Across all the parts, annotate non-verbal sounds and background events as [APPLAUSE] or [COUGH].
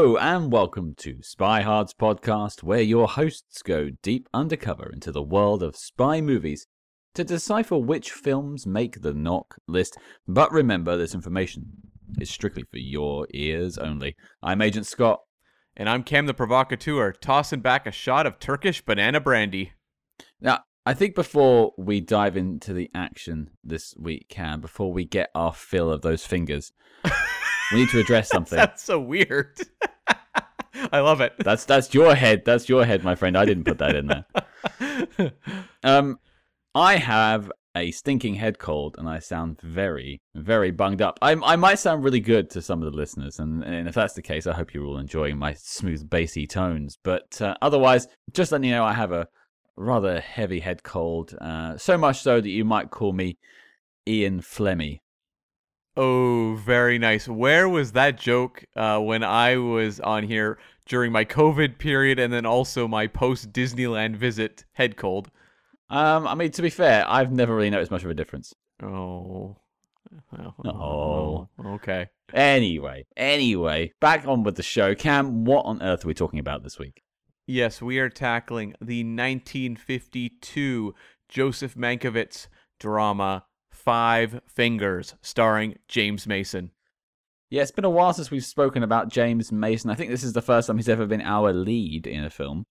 Hello and welcome to Spy Hard's podcast, where your hosts go deep undercover into the world of spy movies to decipher which films make the knock list. But remember, this information is strictly for your ears only. I'm Agent Scott. And I'm Cam the Provocateur, tossing back a shot of Turkish banana brandy. Now, I think before we dive into the action this week, Cam, before we get our fill of those fingers, [LAUGHS] we need to address [LAUGHS] something. That's so weird. [LAUGHS] I love it. That's that's your head. That's your head, my friend. I didn't put that in there. [LAUGHS] Um, I have a stinking head cold, and I sound very, very bunged up. I I might sound really good to some of the listeners, and, and if that's the case, I hope you're all enjoying my smooth, bassy tones. But uh, otherwise, just letting you know, I have a rather heavy head cold. Uh, so much so that you might call me Ian Flemmy. Oh, very nice. Where was that joke uh, when I was on here during my COVID period and then also my post Disneyland visit head cold? Um, I mean, to be fair, I've never really noticed much of a difference. Oh. [LAUGHS] Oh, Oh. okay. Anyway, anyway, back on with the show. Cam, what on earth are we talking about this week? Yes, we are tackling the 1952 Joseph Mankiewicz drama Five Fingers, starring James Mason. Yeah, it's been a while since we've spoken about James Mason. I think this is the first time he's ever been our lead in a film.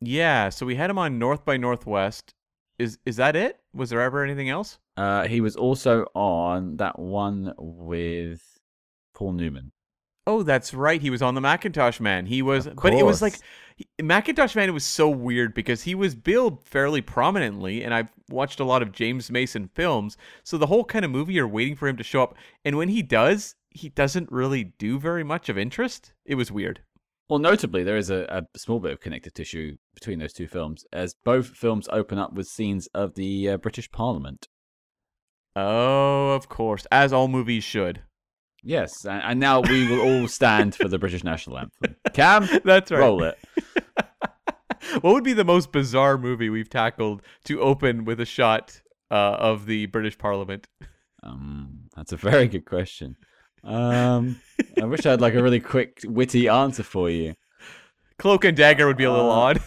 Yeah, so we had him on North by Northwest. Is is that it? Was there ever anything else? Uh, he was also on that one with Paul Newman. Oh, that's right. He was on the Mackintosh Man. He was, but it was like Mackintosh Man. It was so weird because he was billed fairly prominently, and I've watched a lot of James Mason films. So the whole kind of movie, you're waiting for him to show up, and when he does, he doesn't really do very much of interest. It was weird. Well, notably, there is a, a small bit of connective tissue between those two films, as both films open up with scenes of the uh, British Parliament. Oh, of course, as all movies should. Yes, and, and now we will all stand for the British national anthem. Cam, [LAUGHS] That's right. roll it. What would be the most bizarre movie we've tackled to open with a shot uh, of the British Parliament? Um, that's a very good question. Um, I wish I had like a really quick, witty answer for you. Cloak and Dagger would be a little Uh, odd.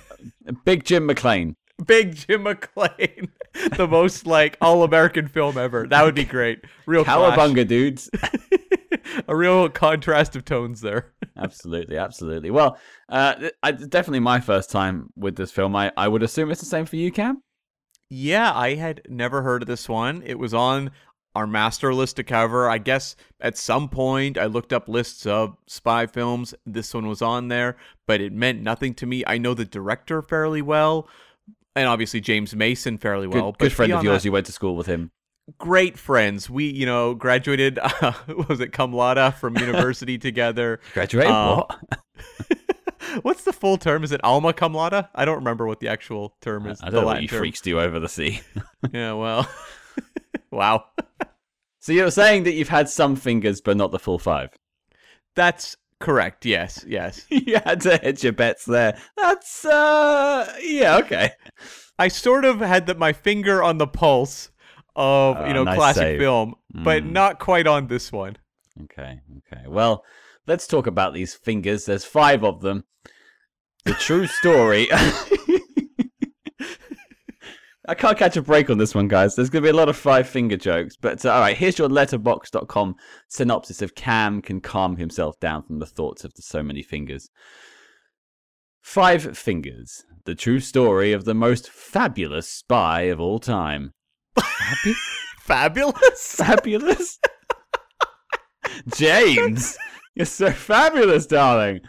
Big Jim McLain. Big Jim McLain, the most like all-American film ever. That would be great. Real clash. Cowabunga, dudes. [LAUGHS] [LAUGHS] a real contrast of tones there. [LAUGHS] absolutely, absolutely. Well, uh, I, definitely my first time with this film. I, I would assume it's the same for you, Cam. Yeah, I had never heard of this one. It was on our master list to cover. I guess at some point I looked up lists of spy films. This one was on there, but it meant nothing to me. I know the director fairly well, and obviously James Mason fairly well. good but friend of yours. that- You went to school with him. Great friends. We, you know, graduated. [LAUGHS] Uh, was it cum laude from [LAUGHS] university together? Graduated? Uh, what? [LAUGHS] What's the full term? Is it alma cum laude? I don't remember what the actual term is. I the don't know what you term. freaks do over the sea. Yeah, well, wow. so you're saying that you've had some fingers, but not the full five. That's correct. Yes, yes. you had to hedge your bets there. That's uh, yeah, okay. I sort of had the, my finger on the pulse of Ah, you know nice classic save. film, but Mm. not quite on this one. Okay, okay. Well, let's talk about these fingers. There's five of them. The true story. [LAUGHS] I can't catch a break on this one, guys. There's going to be a lot of five finger jokes. But uh, all right, here's your Letterboxd.com synopsis of Cam can calm himself down from the thoughts of the so many fingers. Five Fingers, the true story of the most fabulous spy of all time. Fabu- [LAUGHS] Fabulous. fabulous? [LAUGHS] James, [LAUGHS] you're so fabulous, darling.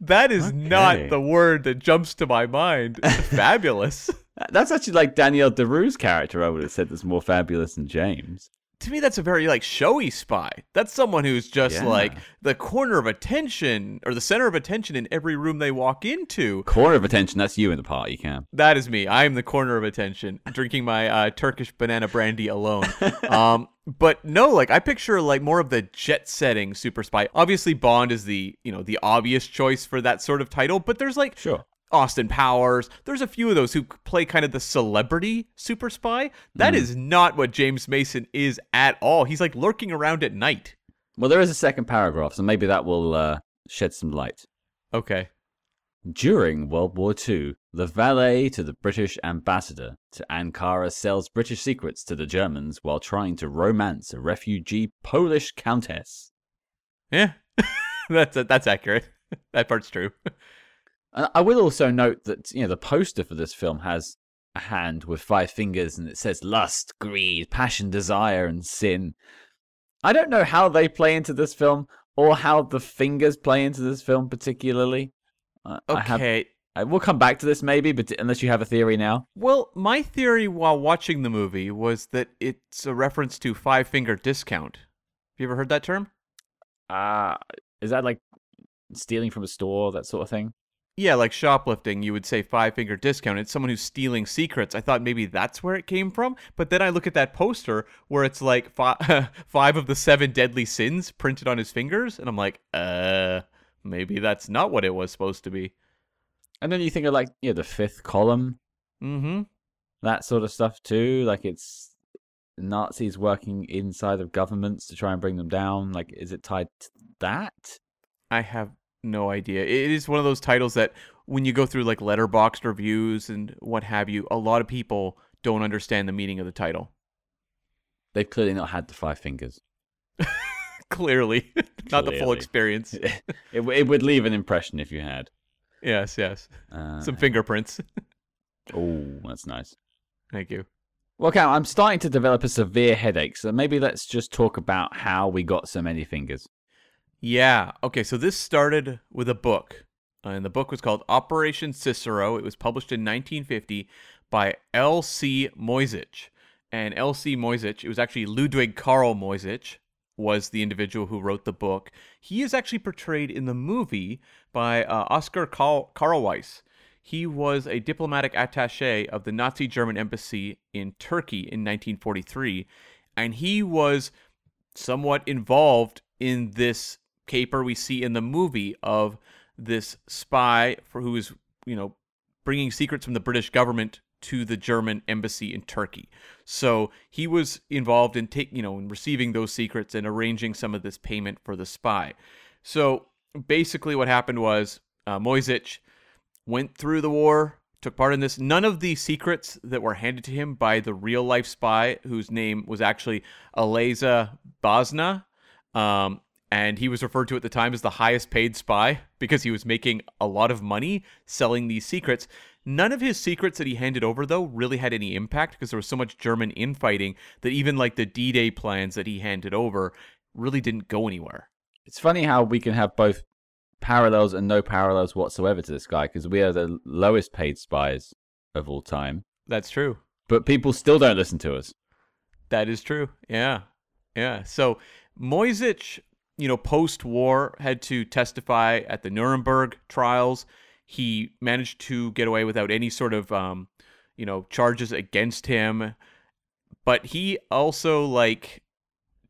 That is Okay. not the word that jumps to my mind. Fabulous. That's actually like Danielle Darrieux's character. I would have said that's more fabulous than James. To me that's a very like showy spy that's someone who's just Yeah. like the corner of attention or the center of attention in every room they walk into Corner of attention. That's you in the party, Cam. that is me i am the corner of attention drinking my uh, turkish banana brandy alone [LAUGHS] um but no like i picture like more of the jet setting super spy obviously bond is the you know the obvious choice for that sort of title but there's like Sure. Austin Powers. There's a few of those who play kind of the celebrity super spy. That Mm. is not what James Mason is at all. He's like lurking around at night. Well, there is a second paragraph, so maybe that will uh, shed some light. Okay. During World War II, the valet to the British ambassador to Ankara sells British secrets to the Germans while trying to romance a refugee Polish countess. Yeah. [LAUGHS] that's that's accurate. [LAUGHS] that part's true. [LAUGHS] I will also note that you know the poster for this film has a hand with five fingers and it says lust, greed, passion, desire, and sin. I don't know how they play into this film or how the fingers play into this film particularly. I have, Okay. I, we'll come back to this maybe, but unless you have a theory now. Well, my theory while watching the movie was that it's a reference to five finger discount. Have you ever heard that term? Uh, is that like stealing from a store, that sort of thing? Yeah, like shoplifting, you would say five finger discount. It's someone who's stealing secrets. I thought maybe that's where it came from. But then I look at that poster where it's like five, [LAUGHS] five of the seven deadly sins printed on his fingers. And I'm like, uh, maybe that's not what it was supposed to be. And then you think of like, yeah, the fifth column, Mm hmm. that sort of stuff too. Like it's Nazis working inside of governments to try and bring them down. Like, is it tied to that? I have no idea. It is one of those titles that when you go through like Letterboxd reviews and what have you, a lot of people don't understand the meaning of the title. They've clearly not had the five fingers. [LAUGHS] Clearly, [LAUGHS] not the full experience. [LAUGHS] it, it would leave an impression if you had. Yes, yes. Uh, Some fingerprints. oh, that's nice. Thank you. Well, Cam, I'm starting to develop a severe headache, so maybe let's just talk about how we got so many fingers. Yeah. Okay. So this started with a book, and the book was called Operation Cicero. It was published in 1950 by L.C. Moyzisch. And L.C. Moyzisch, it was actually Ludwig Karl Moyzisch, was the individual who wrote the book. He is actually portrayed in the movie by uh, Oscar Karl- Karlweis. He was a diplomatic attaché of the Nazi German embassy in Turkey in 1943, and he was somewhat involved in this caper we see in the movie of this spy for who is, you know, bringing secrets from the British government to the German embassy in Turkey. So he was involved in take, you know, in receiving those secrets and arranging some of this payment for the spy. So basically, what happened was uh, Moyzisch went through the war, took part in this. None of the secrets that were handed to him by the real life spy, whose name was actually Elyesa Bazna, um, and he was referred to at the time as the highest paid spy because he was making a lot of money selling these secrets. None of his secrets that he handed over, though, really had any impact because there was so much German infighting that even like the D Day plans that he handed over really didn't go anywhere. It's funny how we can have both parallels and no parallels whatsoever to this guy because we are the lowest paid spies of all time, That's true. but people still don't listen to us. That is true. Yeah. Yeah. So Moyzisch, you know, post war had to testify at the Nuremberg trials. He managed to get away without any sort of, um, you know, charges against him. But he also, like,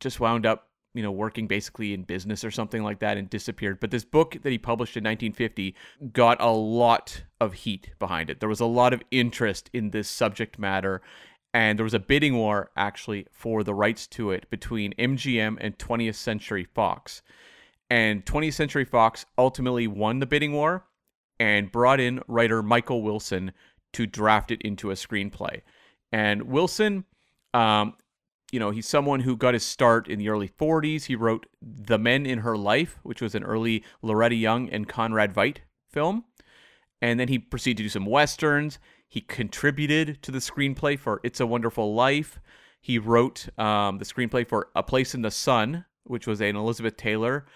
just wound up, you know, working basically in business or something like that and disappeared. But this book that he published in 1950 got a lot of heat behind it. There was a lot of interest in this subject matter and there was a bidding war actually for the rights to it between MGM and 20th Century Fox. And 20th Century Fox ultimately won the bidding war and brought in writer Michael Wilson to draft it into a screenplay. And Wilson, um, you know, he's someone who got his start in the early 40s. He wrote The Men in Her Life, which was an early Loretta Young and Conrad Veidt film. And then he proceeded to do some westerns. He contributed to the screenplay for It's a Wonderful Life. He wrote um, the screenplay for A Place in the Sun, which was an Elizabeth Taylor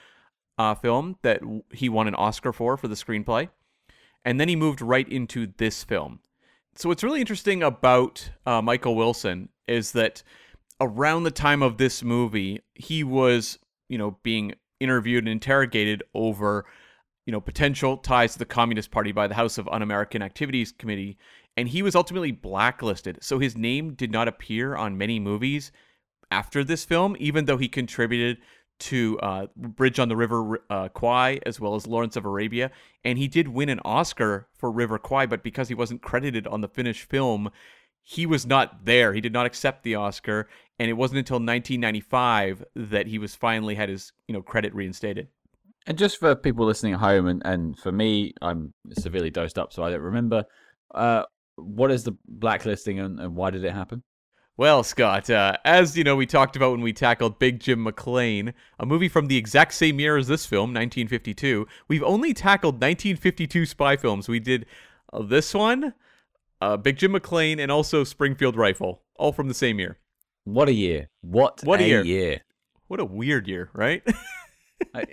uh, film that he won an Oscar for for the screenplay. And then he moved right into this film. So what's really interesting about uh, Michael Wilson is that around the time of this movie, he was, you know, being interviewed and interrogated over, you know, potential ties to the Communist Party by the House of Un-American Activities Committee, and he was ultimately blacklisted. So his name did not appear on many movies after this film, even though he contributed to uh, Bridge on the River uh, Kwai as well as Lawrence of Arabia, and he did win an Oscar for River Kwai, but because he wasn't credited on the finished film, he was not there. He did not accept the Oscar, and it wasn't until 1995 that he was finally had his you know credit reinstated. And just for people listening at home, and, and for me, I'm severely dosed up, so I don't remember. Uh, what is the blacklisting and, and why did it happen? Well, Scott, uh, as you know, we talked about when we tackled Big Jim McLain, a movie from the exact same year as this film, 1952. We've only tackled 1952 spy films. We did uh, this one, uh, Big Jim McLain, and also Springfield Rifle, all from the same year. What a year! What What a year. year! What a weird year, right? [LAUGHS] I,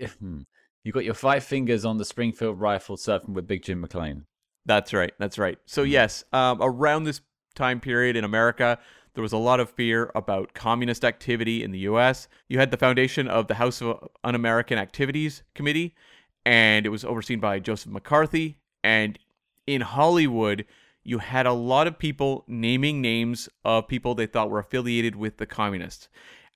I, hmm. you got your five fingers on the Springfield rifle surfing with Big Jim McLain. That's right. That's right. So yes, um, around this time period in America, there was a lot of fear about communist activity in the U.S. You had the foundation of the House of Un-American Activities Committee, and it was overseen by Joseph McCarthy. And in Hollywood, you had a lot of people naming names of people they thought were affiliated with the communists.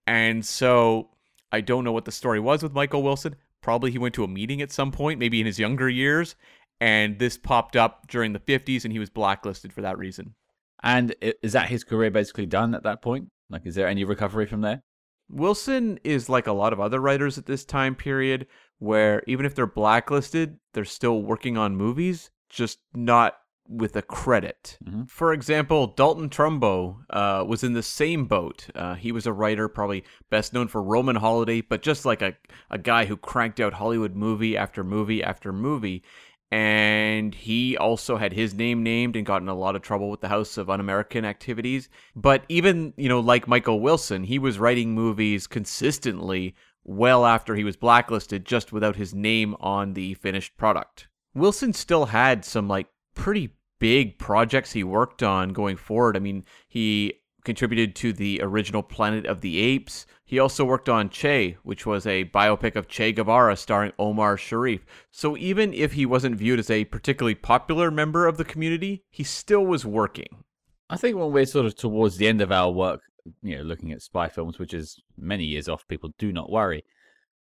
And so I don't know what the story was with Michael Wilson. Probably he went to a meeting at some point, maybe in his younger years, and this popped up during the 50s and he was blacklisted for that reason. And is that his career basically done at that point? Like, is there any recovery from there? Wilson is like a lot of other writers at this time period where even if they're blacklisted, they're still working on movies, just not with a credit. Mhm. For example, Dalton Trumbo uh, was in the same boat. Uh, he was a writer, probably best known for Roman Holiday, but just like a, a guy who cranked out Hollywood movie after movie after movie. And he also had his name named and got in a lot of trouble with the House of Un American Activities. But even, you know, like Michael Wilson, he was writing movies consistently well after he was blacklisted, just without his name on the finished product. Wilson still had some, like, pretty big projects he worked on going forward. I mean, he contributed to the original Planet of the Apes. He also worked on Che, which was a biopic of Che Guevara starring Omar Sharif. So even if he wasn't viewed as a particularly popular member of the community, he still was working. I think when we're sort of towards the end of our work, you know, looking at spy films, which is many years off, people do not worry.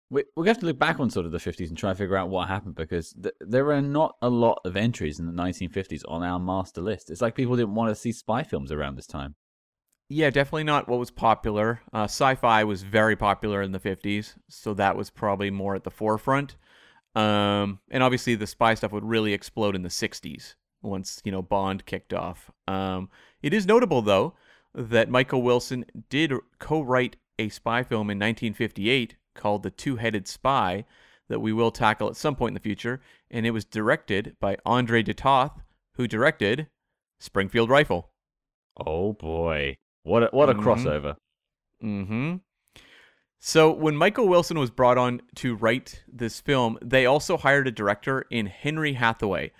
We we have to look back on sort of the 50s and try and figure out what happened because th- there are not a lot of entries in the 1950s on our master list. It's like people didn't want to see spy films around this time. Yeah, definitely not what was popular. Uh, sci-fi was very popular in the 50s, so that was probably more at the forefront. Um, and obviously, the spy stuff would really explode in the 60s once you know Bond kicked off. Um, it is notable though that Michael Wilson did co-write a spy film in 1958 called The Two-Headed Spy that we will tackle at some point in the future, and it was directed by Andre de Toth, who directed Springfield Rifle. Oh boy. What a, what a Mhm. crossover. hmm So when Michael Wilson was brought on to write this film, they also hired a director in Henry Hathaway.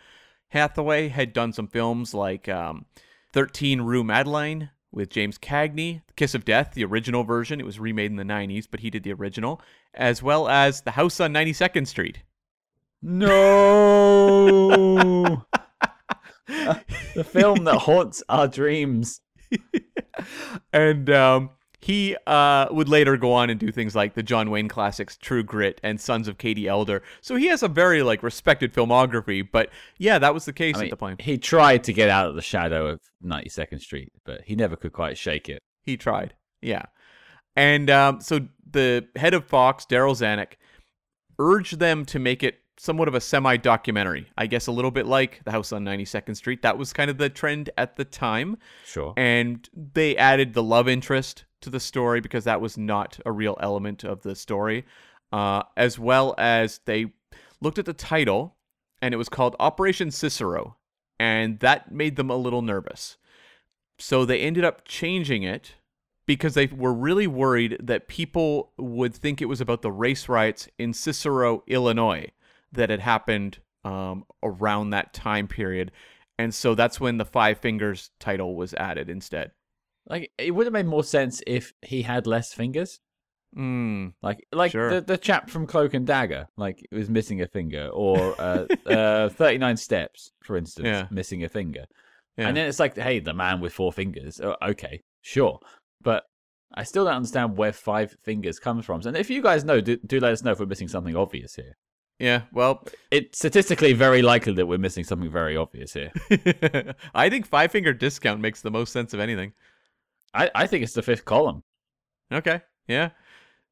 Hathaway had done some films like um, 13 Rue Madeleine with James Cagney, Kiss of Death, the original version. It was remade in the 90s, but he did the original, as well as The House on 92nd Street. No. [LAUGHS] the film that haunts our dreams. [LAUGHS] and um, he uh, would later go on and do things like the John Wayne classics True Grit and Sons of Katie Elder. So he has a very like respected filmography. But yeah, that was the case I at the point. he tried to get out of the shadow of 92nd Street, but he never could quite shake it. He tried. Yeah. And um, so the head of Fox, Darryl Zanuck, urged them to make it somewhat of a semi documentary. I guess a little bit like The House on 92nd Street. That was kind of the trend at the time. Sure. and they added the love interest to the story because that was not a real element of the story uh, as well as they looked at the title and it was called operation cicero and that made them a little nervous so they ended up changing it because they were really worried that people would think it was about the race riots in cicero illinois that had happened um, around that time period and so that's when the Five Fingers title was added instead. Like it would have made more sense if he had less fingers. Mm, Like like Sure. the, the chap from Cloak and Dagger, like was missing a finger, or uh, uh, [LAUGHS] Thirty Nine Steps, for instance, Yeah. missing a finger. yeah. And then it's like, hey, the man with four fingers. Oh, okay, sure, but I still don't understand where five fingers comes from. And if you guys know, do, do let us know if we're missing something obvious here. Yeah, well, It's statistically very likely that we're missing something very obvious here. [LAUGHS] I think Five Finger Discount makes the most sense of anything. I, I think it's the fifth column. Okay, yeah.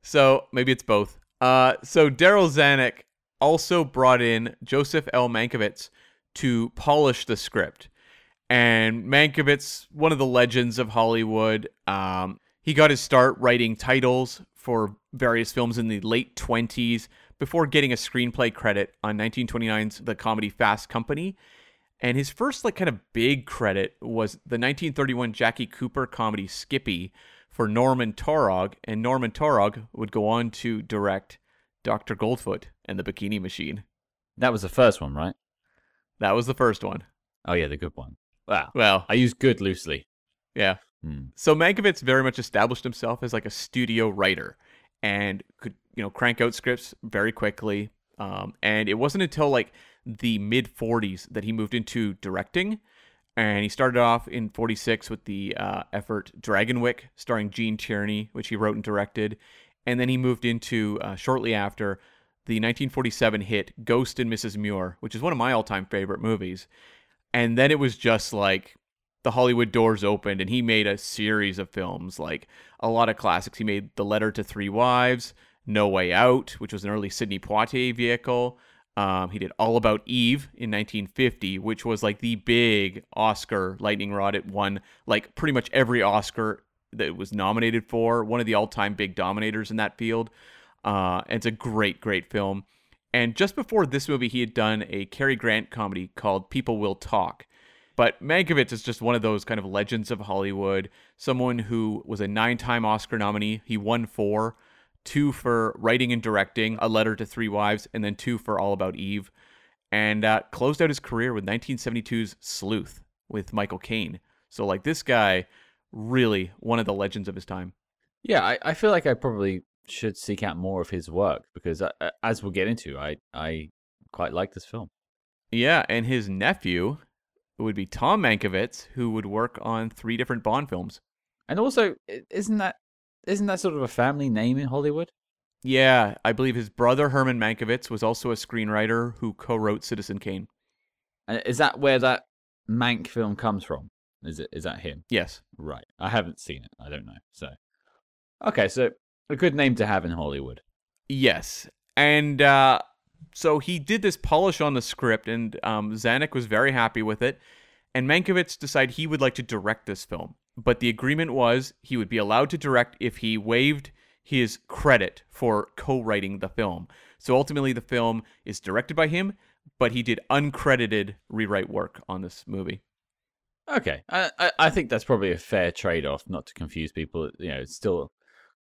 So maybe it's both. Uh, so Darryl Zanuck also brought in Joseph L. Mankiewicz to polish the script. And Mankiewicz, one of the legends of Hollywood, um, he got his start writing titles for various films in the late 20s before getting a screenplay credit on 1929's the comedy Fast Company. And his first like kind of big credit was the 1931 Jackie Cooper comedy Skippy for Norman Taurog, and Norman Taurog would go on to direct Dr. Goldfoot and the Bikini Machine. That was the first one, right? That was the first one. Oh yeah, the good one. Wow. Well, I use good loosely. yeah. Hmm. So Mankiewicz very much established himself as like a studio writer and could, you know, crank out scripts very quickly. Um, and it wasn't until like the mid 40s that he moved into directing. And he started off in 46 with the uh, effort Dragonwyck, starring Gene Tierney, which he wrote and directed. And then he moved into, uh, shortly after, the 1947 hit Ghost and Mrs. Muir, which is one of my all time favorite movies. And then it was just like the Hollywood doors opened and he made a series of films, like a lot of classics. He made The Letter to Three Wives, No Way Out, which was an early Sidney Poitier vehicle. Um, he did All About Eve in 1950, which was like the big Oscar lightning rod. It won like pretty much every Oscar that it was nominated for, one of the all time big dominators in that field. Uh, it's a great, great film. And just before this movie, he had done a Cary Grant comedy called People Will Talk. But Mankiewicz is just one of those kind of legends of Hollywood, someone who was a nine time Oscar nominee. He won four two for writing and directing, A Letter to Three Wives, and then two for All About Eve. And uh, closed out his career with 1972's Sleuth with Michael Caine. So, like, this guy, really one of the legends of his time. Yeah, I, I feel like I probably should seek out more of his work because, uh, uh, as we'll get into, I I quite like this film. Yeah, and his nephew would be Tom Mankiewicz, who would work on three different Bond films. And also, isn't that isn't that sort of a family name in Hollywood? Yeah, I believe his brother Herman Mankiewicz was also a screenwriter who co-wrote Citizen Kane. And is that where that Mank film comes from? Is it is that him? Yes. Right. I haven't seen it. I don't know. So, okay, so a good name to have in Hollywood. Yes. And uh, so he did this polish on the script, and um, Zanuck was very happy with it. And Mankiewicz decided he would like to direct this film. But the agreement was he would be allowed to direct if he waived his credit for co writing the film. So ultimately, the film is directed by him, but he did uncredited rewrite work on this movie. Okay, I I, I think that's probably a fair trade off, not to confuse people. You know, it's still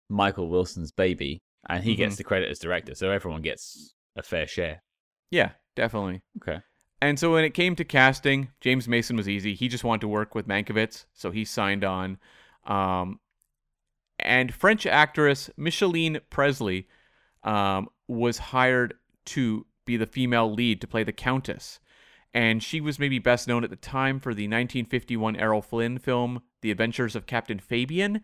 Michael Wilson's baby, and he gets Mhm. the credit as director, so everyone gets a fair share. Yeah, definitely. Okay. And so when it came to casting, James Mason was easy. He just wanted to work with Mankiewicz, so he signed on. Um, and French actress Micheline Presle um, was hired to be the female lead to play the Countess. And she was maybe best known at the time for the 1951 Errol Flynn film, The Adventures of Captain Fabian.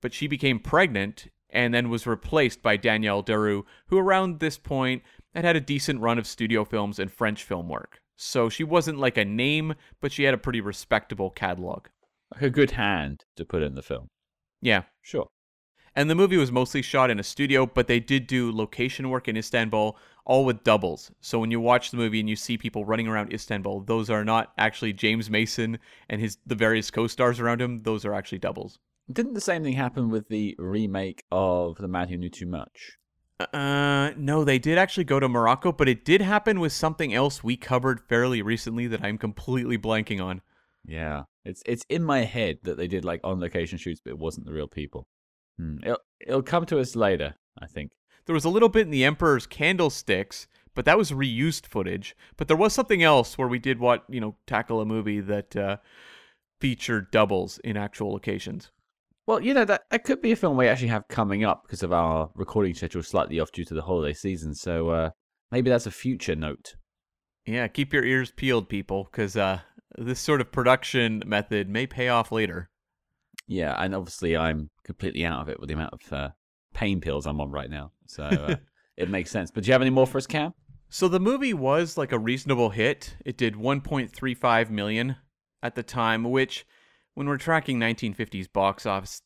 But she became pregnant and then was replaced by Danielle Darrieux, who around this point had had a decent run of studio films and French film work. So she wasn't like a name, but she had a pretty respectable catalog. Like a good hand to put in the film. Yeah. Sure. And the movie was mostly shot in a studio, but they did do location work in Istanbul, all with doubles. So when you watch the movie and you see people running around Istanbul, those are not actually James Mason and his the various co-stars around him. Those are actually doubles. Didn't the same thing happen with the remake of The Man Who Knew Too Much? Uh, no, they did actually go to Morocco, but it did happen with something else we covered fairly recently that I'm completely blanking on. Yeah, it's it's in my head that they did like on location shoots, but it wasn't the real people. Hmm. It'll it'll come to us later, I think. There was a little bit in the Emperor's Candlesticks, but that was reused footage. But there was something else where we did what you know tackle a movie that uh, featured doubles in actual locations. Well, you know that that could be a film we actually have coming up because of our recording schedule slightly off due to the holiday season. So uh, maybe that's a future note. Yeah, keep your ears peeled, people, because uh, this sort of production method may pay off later. Yeah, and obviously I'm completely out of it with the amount of uh, pain pills I'm on right now, so uh, [LAUGHS] it makes sense. But do you have any more for us, Cam? So the movie was like a reasonable hit. It did 1.35 million at the time, which when we're tracking 1950s box office,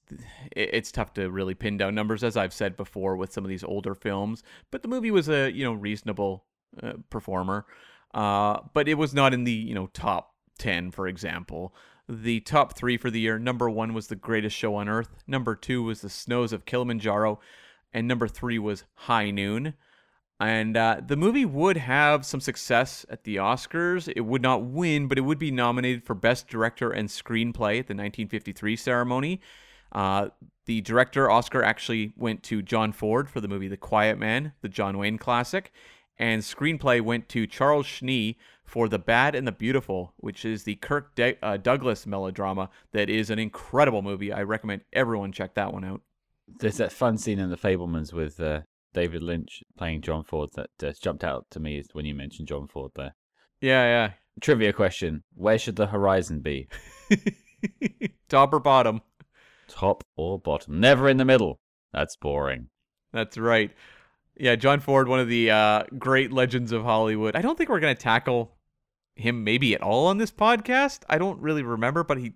it's tough to really pin down numbers, as I've said before with some of these older films. But the movie was a you know reasonable uh, performer, uh, but it was not in the you know top 10, for example. The top three for the year: number one was The Greatest Show on Earth, number two was The Snows of Kilimanjaro, and number three was High Noon. And uh, the movie would have some success at the Oscars. It would not win, but it would be nominated for Best Director and Screenplay at the 1953 ceremony. Uh, the director Oscar actually went to John Ford for the movie The Quiet Man, the John Wayne classic, and screenplay went to Charles Schnee for The Bad and the Beautiful, which is the Kirk De- uh, Douglas melodrama that is an incredible movie. I recommend everyone check that one out. There's that fun scene in The Fabelmans with uh, David Lynch playing John Ford that uh, jumped out to me when you mentioned John Ford there. Yeah, yeah. Trivia question: Where should the horizon be? [LAUGHS] Top or bottom? Top or bottom? Never in the middle. That's boring. That's right. Yeah, John Ford, one of the uh, great legends of Hollywood. I don't think we're going to tackle him maybe at all on this podcast. I don't really remember, but he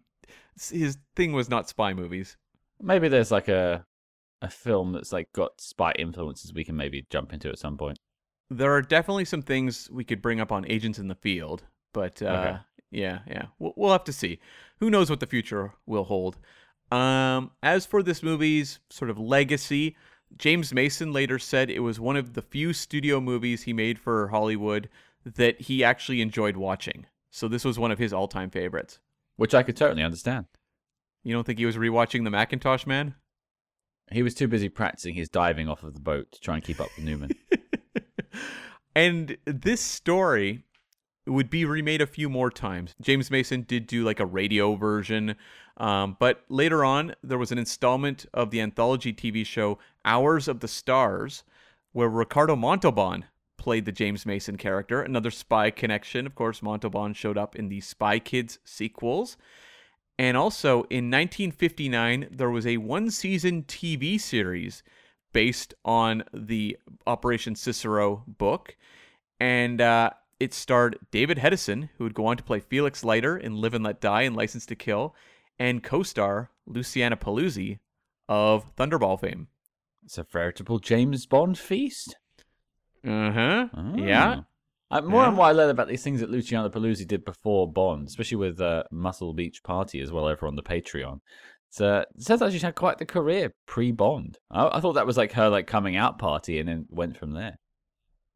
his thing was not spy movies. Maybe there's like a a film that's like got spy influences we can maybe jump into at some point. There are definitely some things we could bring up on Agents in the Field, but uh, Okay. yeah, yeah, we'll, we'll have to see. Who knows what the future will hold? Um, as for this movie's sort of legacy, James Mason later said it was one of the few studio movies he made for Hollywood that he actually enjoyed watching. So this was one of his all-time favorites. Which I could totally understand. You don't think he was rewatching The Mackintosh Man? He was too busy practicing his diving off of the boat to try and keep up with Newman. [LAUGHS] and this story would be remade a few more times. James Mason did do like a radio version, um, but later on there was an installment of the anthology TV show Hours of the Stars, where Ricardo Montalban played the James Mason character. Another spy connection, of course. Montalban showed up in the Spy Kids sequels. And also in 1959, there was a one season TV series based on the Operation Cicero book. And uh, it starred David Hedison, who would go on to play Felix Leiter in Live and Let Die and License to Kill, and co star Luciana Paluzzi of Thunderball fame. it's a veritable James Bond feast. Uh huh. Oh. Yeah. Uh, more Yeah. and more I learned about these things that Luciana Paluzzi did before Bond, especially with uh, Muscle Beach Party as well over on the Patreon. So it says that she's had quite the career pre-Bond. I, I thought that was like her like coming out party and then went from there.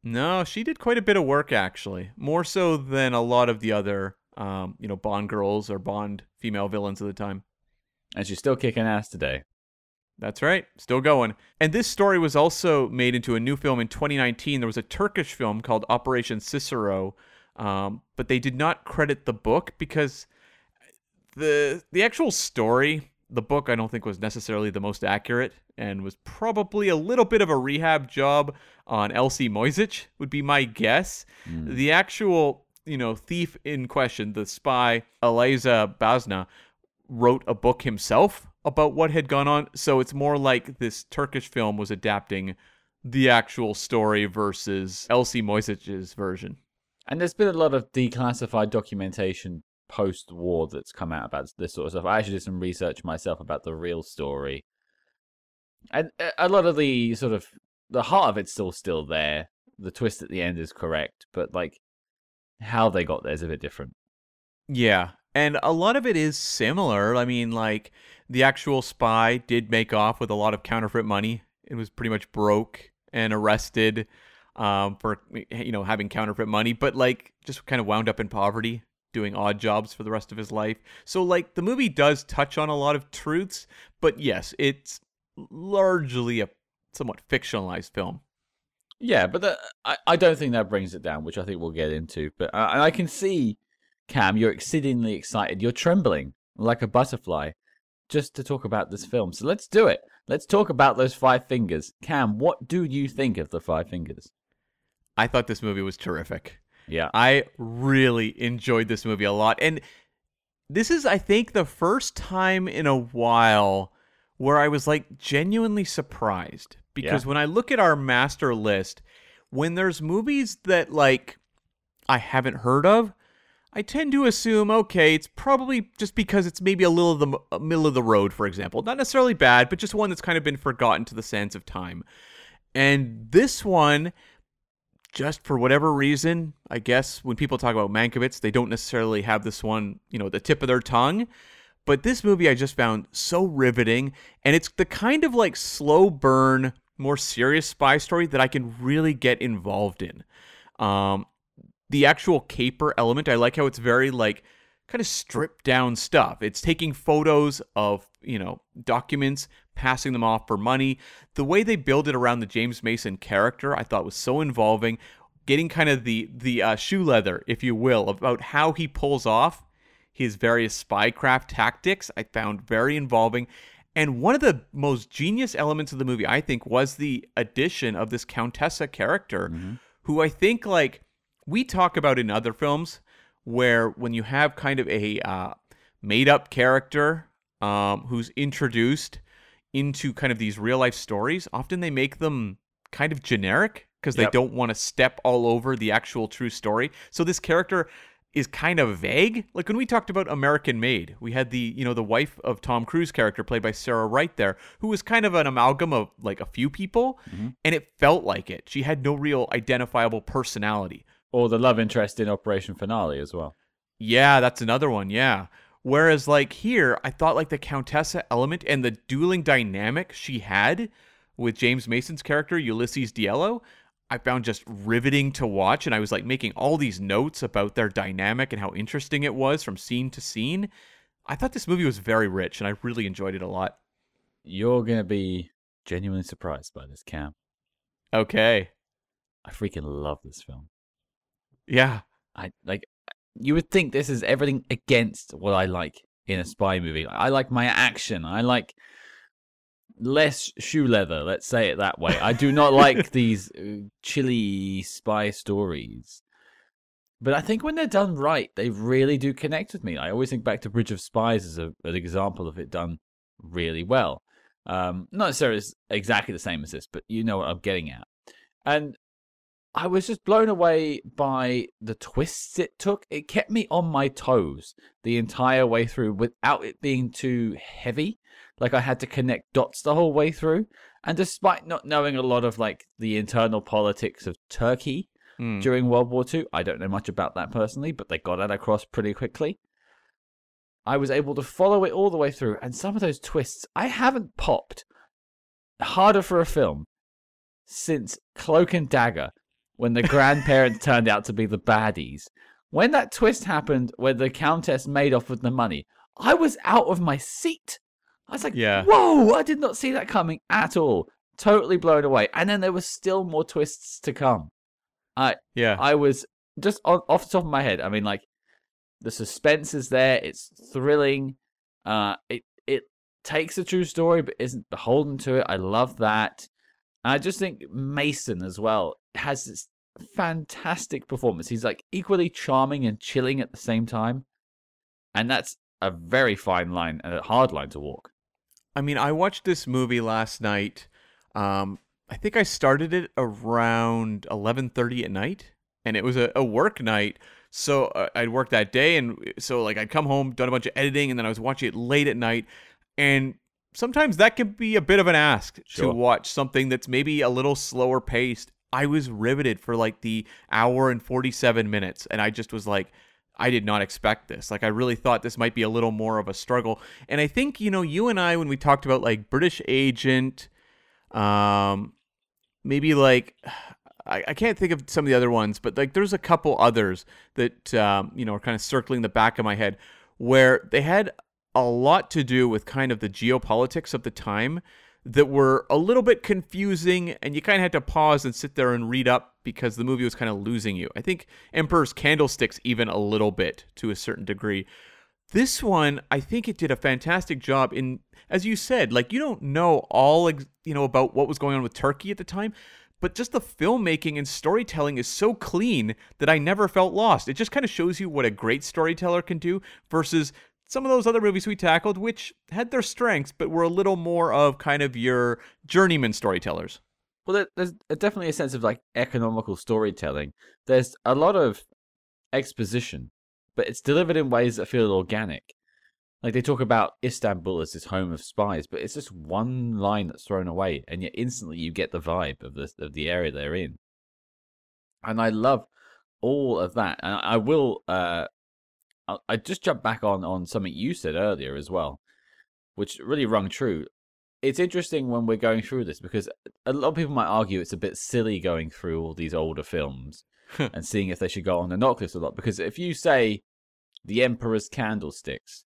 No, she did quite a bit of work actually, more so than a lot of the other, um, you know, Bond girls or Bond female villains of the time. And she's still kicking ass today. That's right, still going. And this story was also made into a new film in 2019. There was a Turkish film called Operation Cicero, um, but they did not credit the book because the the actual story, the book, I don't think was necessarily the most accurate and was probably a little bit of a rehab job on L.C. Moyzisch, would be my guess. Mm. The actual, you know, thief in question, the spy Elyesa Bazna, wrote a book himself about what had gone on. So it's more like this Turkish film was adapting the actual story versus L.C. Moyzisch's version. And there's been a lot of declassified documentation post-war that's come out about this sort of stuff. I actually did some research myself about the real story, and a lot of the sort of the heart of it's still still there. The twist at the end is correct, but like how they got there is a bit different. Yeah. And a lot of it is similar. I mean, like the actual spy did make off with a lot of counterfeit money. It was pretty much broke and arrested um, for you know having counterfeit money, but like just kind of wound up in poverty, doing odd jobs for the rest of his life. So like the movie does touch on a lot of truths, but yes, it's largely a somewhat fictionalized film. Yeah, but the, I I don't think that brings it down, which I think we'll get into. But I, I can see Cam, you're exceedingly excited. You're trembling like a butterfly just to talk about this film. So let's do it. Let's talk about those five fingers. Cam, what do you think of the five fingers? I thought this movie was terrific. Yeah. I really enjoyed this movie a lot. And this is, I think, the first time in a while where I was like genuinely surprised. Because Yeah. when I look at our master list, when there's movies that like I haven't heard of, I tend to assume, okay, it's probably just because it's maybe a little of the middle of the road, for example. Not necessarily bad, but just one that's kind of been forgotten to the sands of time. And this one, just for whatever reason, I guess when people talk about Mankiewicz, they don't necessarily have this one, you know, the tip of their tongue. But this movie I just found so riveting, and it's the kind of like slow burn, more serious spy story that I can really get involved in. Um, the actual caper element, I like how it's very like kind of stripped down stuff. It's taking photos of, you know, documents, passing them off for money. The way they build it around the James Mason character, I thought was so involving. Getting kind of the the uh, shoe leather, if you will, about how he pulls off his various spycraft tactics, I found very involving. And one of the most genius elements of the movie, I think, was the addition of this Countessa character, mm-hmm. who I think like we talk about in other films where when you have kind of a uh, made up character um, who's introduced into kind of these real life stories, often they make them kind of generic because they yep. don't want to step all over the actual true story. So this character is kind of vague. Like when we talked about American Made, we had the, you know, the wife of Tom Cruise character played by Sarah Wright there, who was kind of an amalgam of like a few people, mm-hmm. and it felt like it. She had no real identifiable personality. Or the love interest in Operation Finale as well. Yeah, that's another one. Yeah. Whereas like here, I thought like the Countessa element and the dueling dynamic she had with James Mason's character Ulysses Diello, I found just riveting to watch and I was like making all these notes about their dynamic and how interesting it was from scene to scene. I thought this movie was very rich and I really enjoyed it a lot. You're going to be genuinely surprised by this, Cam. Okay. I freaking love this film. Yeah. I like you would think this is everything against what I like in a spy movie. I like my action. I like less shoe leather, let's say it that way. I do not like [LAUGHS] these uh, chilly spy stories. But I think when they're done right, they really do connect with me. I always think back to Bridge of Spies as a, an example of it done really well. Um, not necessarily exactly the same as this, but you know what I'm getting at. And I was just blown away by the twists it took. It kept me on my toes the entire way through without it being too heavy. Like I had to connect dots the whole way through. And despite not knowing a lot of like the internal politics of Turkey mm. during World War II, I don't know much about that personally, but they got that across pretty quickly. I was able to follow it all the way through. And some of those twists I haven't popped harder for a film since Cloak and Dagger when the grandparents turned out to be the baddies. When that twist happened, where the countess made off with the money, I was out of my seat. I was like, yeah. whoa, I did not see that coming at all. Totally blown away. And then there was still more twists to come. I yeah. I was just on, off the top of my head. I mean, like the suspense is there. It's thrilling. Uh, it it takes a true story, but isn't beholden to it. I love that. And I just think Mason as well has this fantastic performance. He's like equally charming and chilling at the same time. And that's a very fine line and a hard line to walk. I mean, I watched this movie last night. Um, I think I started it around 11:30 at night, and it was a, a work night. So uh, I'd work that day, and so like I'd come home, done a bunch of editing, and then I was watching it late at night. And sometimes that can be a bit of an ask sure. to watch something that's maybe a little slower paced I was riveted for like the hour and 47 minutes. And I just was like, I did not expect this. Like, I really thought this might be a little more of a struggle. And I think, you know, you and I, when we talked about like British Agent, um, maybe like, I, I can't think of some of the other ones, but like there's a couple others that, um, you know, are kind of circling the back of my head where they had a lot to do with kind of the geopolitics of the time that were a little bit confusing and you kind of had to pause and sit there and read up because the movie was kind of losing you. I think Emperor's Candlesticks even a little bit to a certain degree. This one, I think it did a fantastic job in as you said, like you don't know all you know about what was going on with Turkey at the time, but just the filmmaking and storytelling is so clean that I never felt lost. It just kind of shows you what a great storyteller can do versus some of those other movies we tackled, which had their strengths, but were a little more of kind of your journeyman storytellers. Well, there's definitely a sense of like economical storytelling. There's a lot of exposition but it's delivered in ways that feel organic. Like they talk about Istanbul as this home of spies, but it's just one line that's thrown away, and yet instantly you get the vibe of the of the area they're in. And I love all of that. And I will, uh, I just jump back on on something you said earlier as well, which really rung true. It's interesting when we're going through this because a lot of people might argue it's a bit silly going through all these older films [LAUGHS] and seeing if they should go on the knock list or not. Because if you say the Emperor's Candlesticks,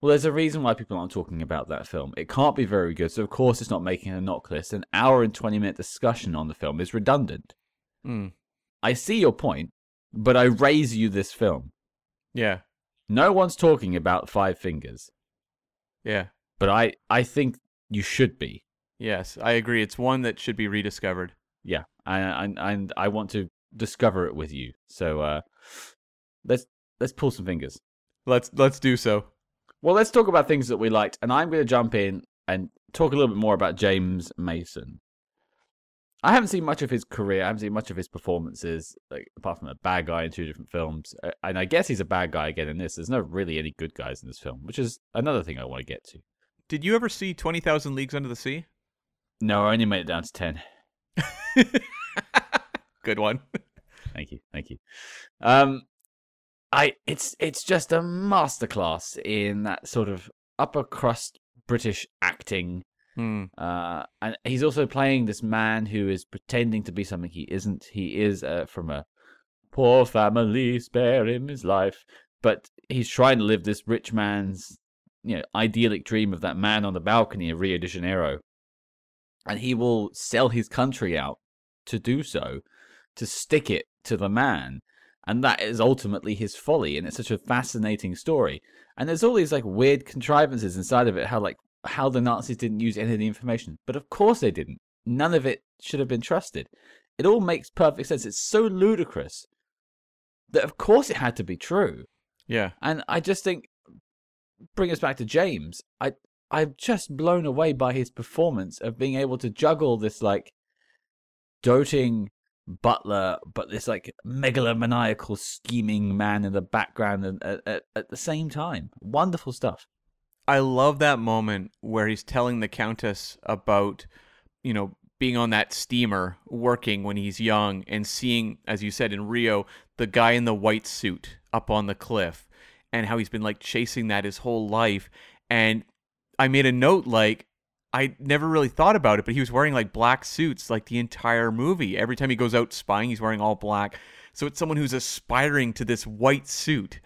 well, there's a reason why people aren't talking about that film. It can't be very good, so of course it's not making a knock list. An hour and 20 minute discussion on the film is redundant. Mm. I see your point, but I raise you this film. Yeah. No one's talking about Five Fingers, Yeah. but I, I think you should be. Yes, I agree. It's one that should be rediscovered. Yeah, and and, and I want to discover it with you. So uh, let's let's pull some fingers. Let's let's do so. Well, let's talk about things that we liked, and I'm going to jump in and talk a little bit more about James Mason. I haven't seen much of his career. I haven't seen much of his performances, like apart from a bad guy in two different films. And I guess he's a bad guy again in this. There's no really any good guys in this film, which is another thing I want to get to. Did you ever see Twenty Thousand Leagues Under the Sea? No, I only made it down to ten. [LAUGHS] Good one. Thank you, thank you. Um, I it's it's just a masterclass in that sort of upper crust British acting. Hmm. Uh, and he's also playing this man who is pretending to be something he isn't. He is uh, from a poor family, spare him his life, but he's trying to live this rich man's, you know, idyllic dream of that man on the balcony of Rio de Janeiro, and he will sell his country out to do so, to stick it to the man. And that is ultimately his folly, and it's such a fascinating story. And there's all these like weird contrivances inside of it, how like how the Nazis didn't use any of the information. But of course they didn't. None of it should have been trusted. It all makes perfect sense. It's so ludicrous that of course it had to be true. Yeah. And I just think bring us back to James. I I'm just blown away by his performance of being able to juggle this like doting butler, but this like megalomaniacal scheming man in the background and at, at, at the same time. Wonderful stuff. I love that moment where he's telling the countess about, you know, being on that steamer working when he's young and seeing, as you said in Rio, the guy in the white suit up on the cliff and how he's been like chasing that his whole life. And I made a note like, I never really thought about it, but he was wearing like black suits like the entire movie. Every time he goes out spying, he's wearing all black. So it's someone who's aspiring to this white suit.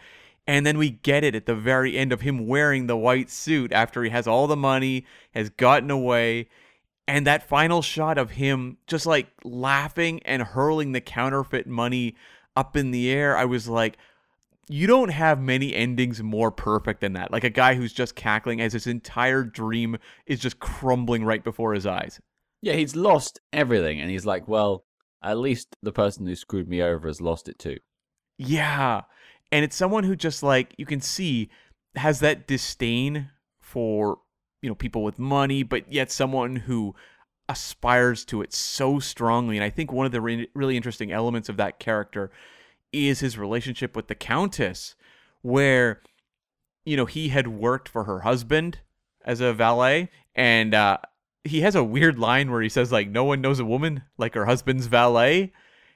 And then we get it at the very end of him wearing the white suit after he has all the money, has gotten away. And that final shot of him just like laughing and hurling the counterfeit money up in the air, I was like, you don't have many endings more perfect than that. Like a guy who's just cackling as his entire dream is just crumbling right before his eyes. Yeah, he's lost everything, and he's like, well, at least the person who screwed me over has lost it too. Yeah. And it's someone who just like you can see has that disdain for, you know, people with money, but yet someone who aspires to it so strongly. And I think one of the re- really interesting elements of that character is his relationship with the countess where you know, he had worked for her husband as a valet and uh he has a weird line where he says like no one knows a woman like her husband's valet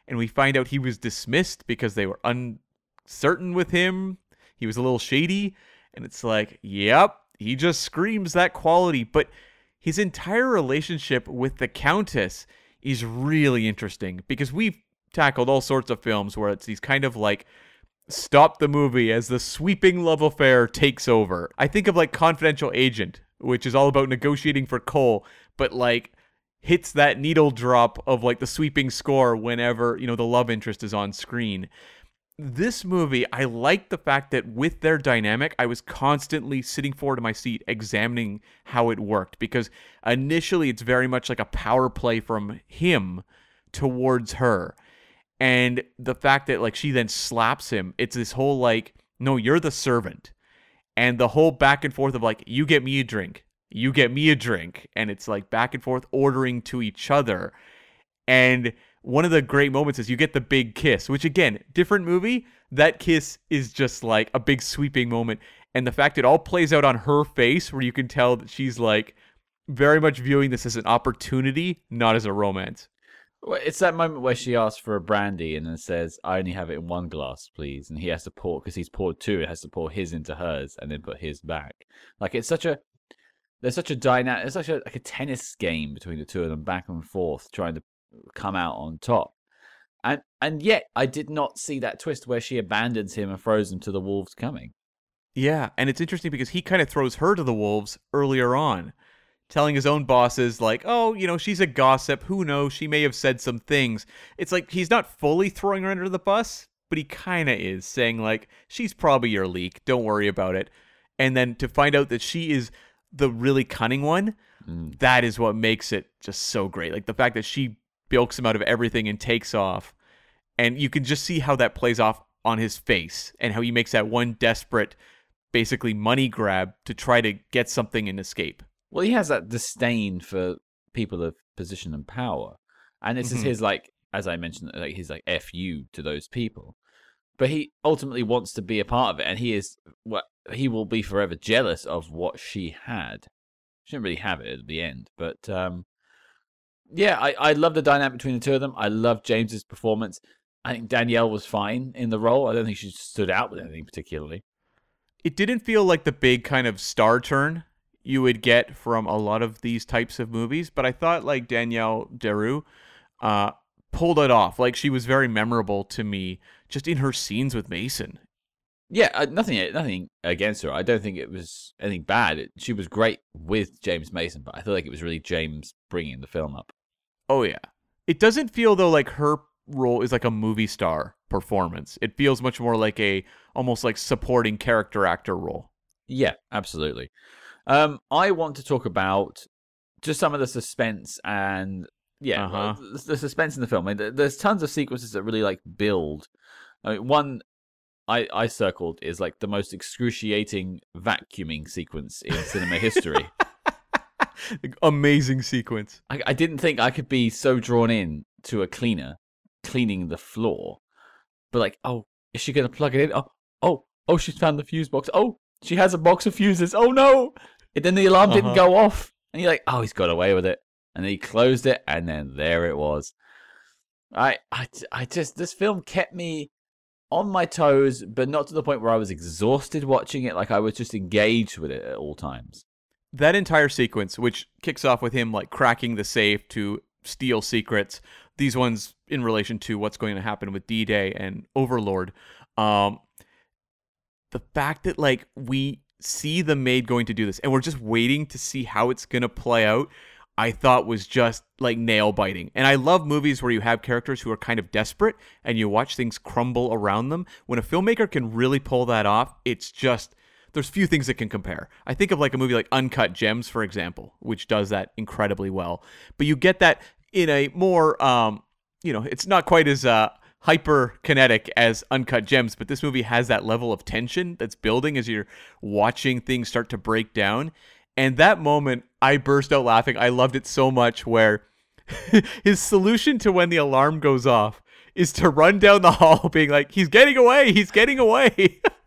and we find out he was dismissed because they were uncertain with him. He was a little shady and it's like, yep, he just screams that quality, but his entire relationship with the countess is really interesting because we've tackled all sorts of films where it's these kind of like stop the movie as the sweeping love affair takes over. I think of like Confidential Agent, which is all about negotiating for coal, but like hits that needle drop of like the sweeping score whenever, you know, the love interest is on screen. This movie, I like the fact that with their dynamic, I was constantly sitting forward to my seat examining how it worked because initially it's very much like a power play from him towards her. And the fact that like she then slaps him it's this whole like no you're the servant. And the whole back and forth of like you get me a drink you get me a drink. And it's like back and forth ordering to each other. And one of the great moments is you get the big kiss which again different movie that kiss is just like a big sweeping moment. And the fact it all plays out on her face, where you can tell that she's like very much viewing this as an opportunity, not as a romance. Well, it's that moment where she asks for a brandy and then says, "I only have it in one glass, please," and he has to pour because he's poured two. It has to pour his into hers and then put his back. Like it's such a there's such a dynamic. It's such a like a tennis game between the two of them, back and forth, trying to come out on top. And and yet I did not see that twist where she abandons him and throws him to the wolves coming. Yeah, and it's interesting because he kind of throws her to the wolves earlier on, telling his own bosses like, "Oh, you know, she's a gossip. Who knows? She may have said some things." It's like he's not fully throwing her under the bus, but he kind of is, saying like, "She's probably your leak. Don't worry about it." And then to find out that she is the really cunning one, Mm. that is what makes it just so great. Like the fact that she bilks him out of everything and takes off. And you can just see how that plays off on his face and how he makes that one desperate, basically money grab to try to get something and escape. Well, he has that disdain for people of position and power, and this is Mhm. his like, as I mentioned, like he's like "f you" to those people. But he ultimately wants to be a part of it, and he is what he will be forever jealous of what she had. She didn't really have it at the end, but um, yeah, I I love the dynamic between the two of them. I love James's performance. I think Danielle was fine in the role. I don't think she stood out with anything particularly. It didn't feel like the big kind of star turn you would get from a lot of these types of movies, but I thought like Danielle Darrieux uh, pulled it off. Like she was very memorable to me just in her scenes with Mason. Yeah, uh, nothing, nothing against her. I don't think it was anything bad. It, she was great with James Mason, but I feel like it was really James bringing the film up. Oh yeah. It doesn't feel though like her role is like a movie star performance. It feels much more like a almost like supporting character actor role. Yeah, absolutely. Um, I want to talk about just some of the suspense and yeah, Uh-huh. the, the suspense in the film. I mean, there's tons of sequences that really like build. I mean, one I I circled is like the most excruciating vacuuming sequence in cinema history. [LAUGHS] [LAUGHS] Amazing sequence. I, I didn't think I could be so drawn in to a cleaner cleaning the floor. But like, oh, is she gonna plug it in? Oh, oh, oh, she's found the fuse box. Oh, she has a box of fuses. Oh no! And then the alarm didn't Uh-huh. go off. And you're like, oh, he's got away with it. And then he closed it, and then there it was. I, I, I just this film kept me on my toes, but not to the point where I was exhausted watching it. Like I was just engaged with it at all times. That entire sequence, which kicks off with him like cracking the safe to steal secrets, these ones in relation to what's going to happen with D Day and Overlord. Um, the fact that like we see the maid going to do this and we're just waiting to see how it's going to play out, I thought was just like nail biting. And I love movies where you have characters who are kind of desperate and you watch things crumble around them. When a filmmaker can really pull that off, it's just there's few things that can compare. I think of like a movie like Uncut Gems, for example, which does that incredibly well. But you get that in a more, um, you know, it's not quite as uh, hyper kinetic as Uncut Gems, but this movie has that level of tension that's building as you're watching things start to break down. And that moment, I burst out laughing. I loved it so much. Where [LAUGHS] his solution to when the alarm goes off is to run down the [LAUGHS] hall, being like, "He's getting away! He's getting away!" [LAUGHS]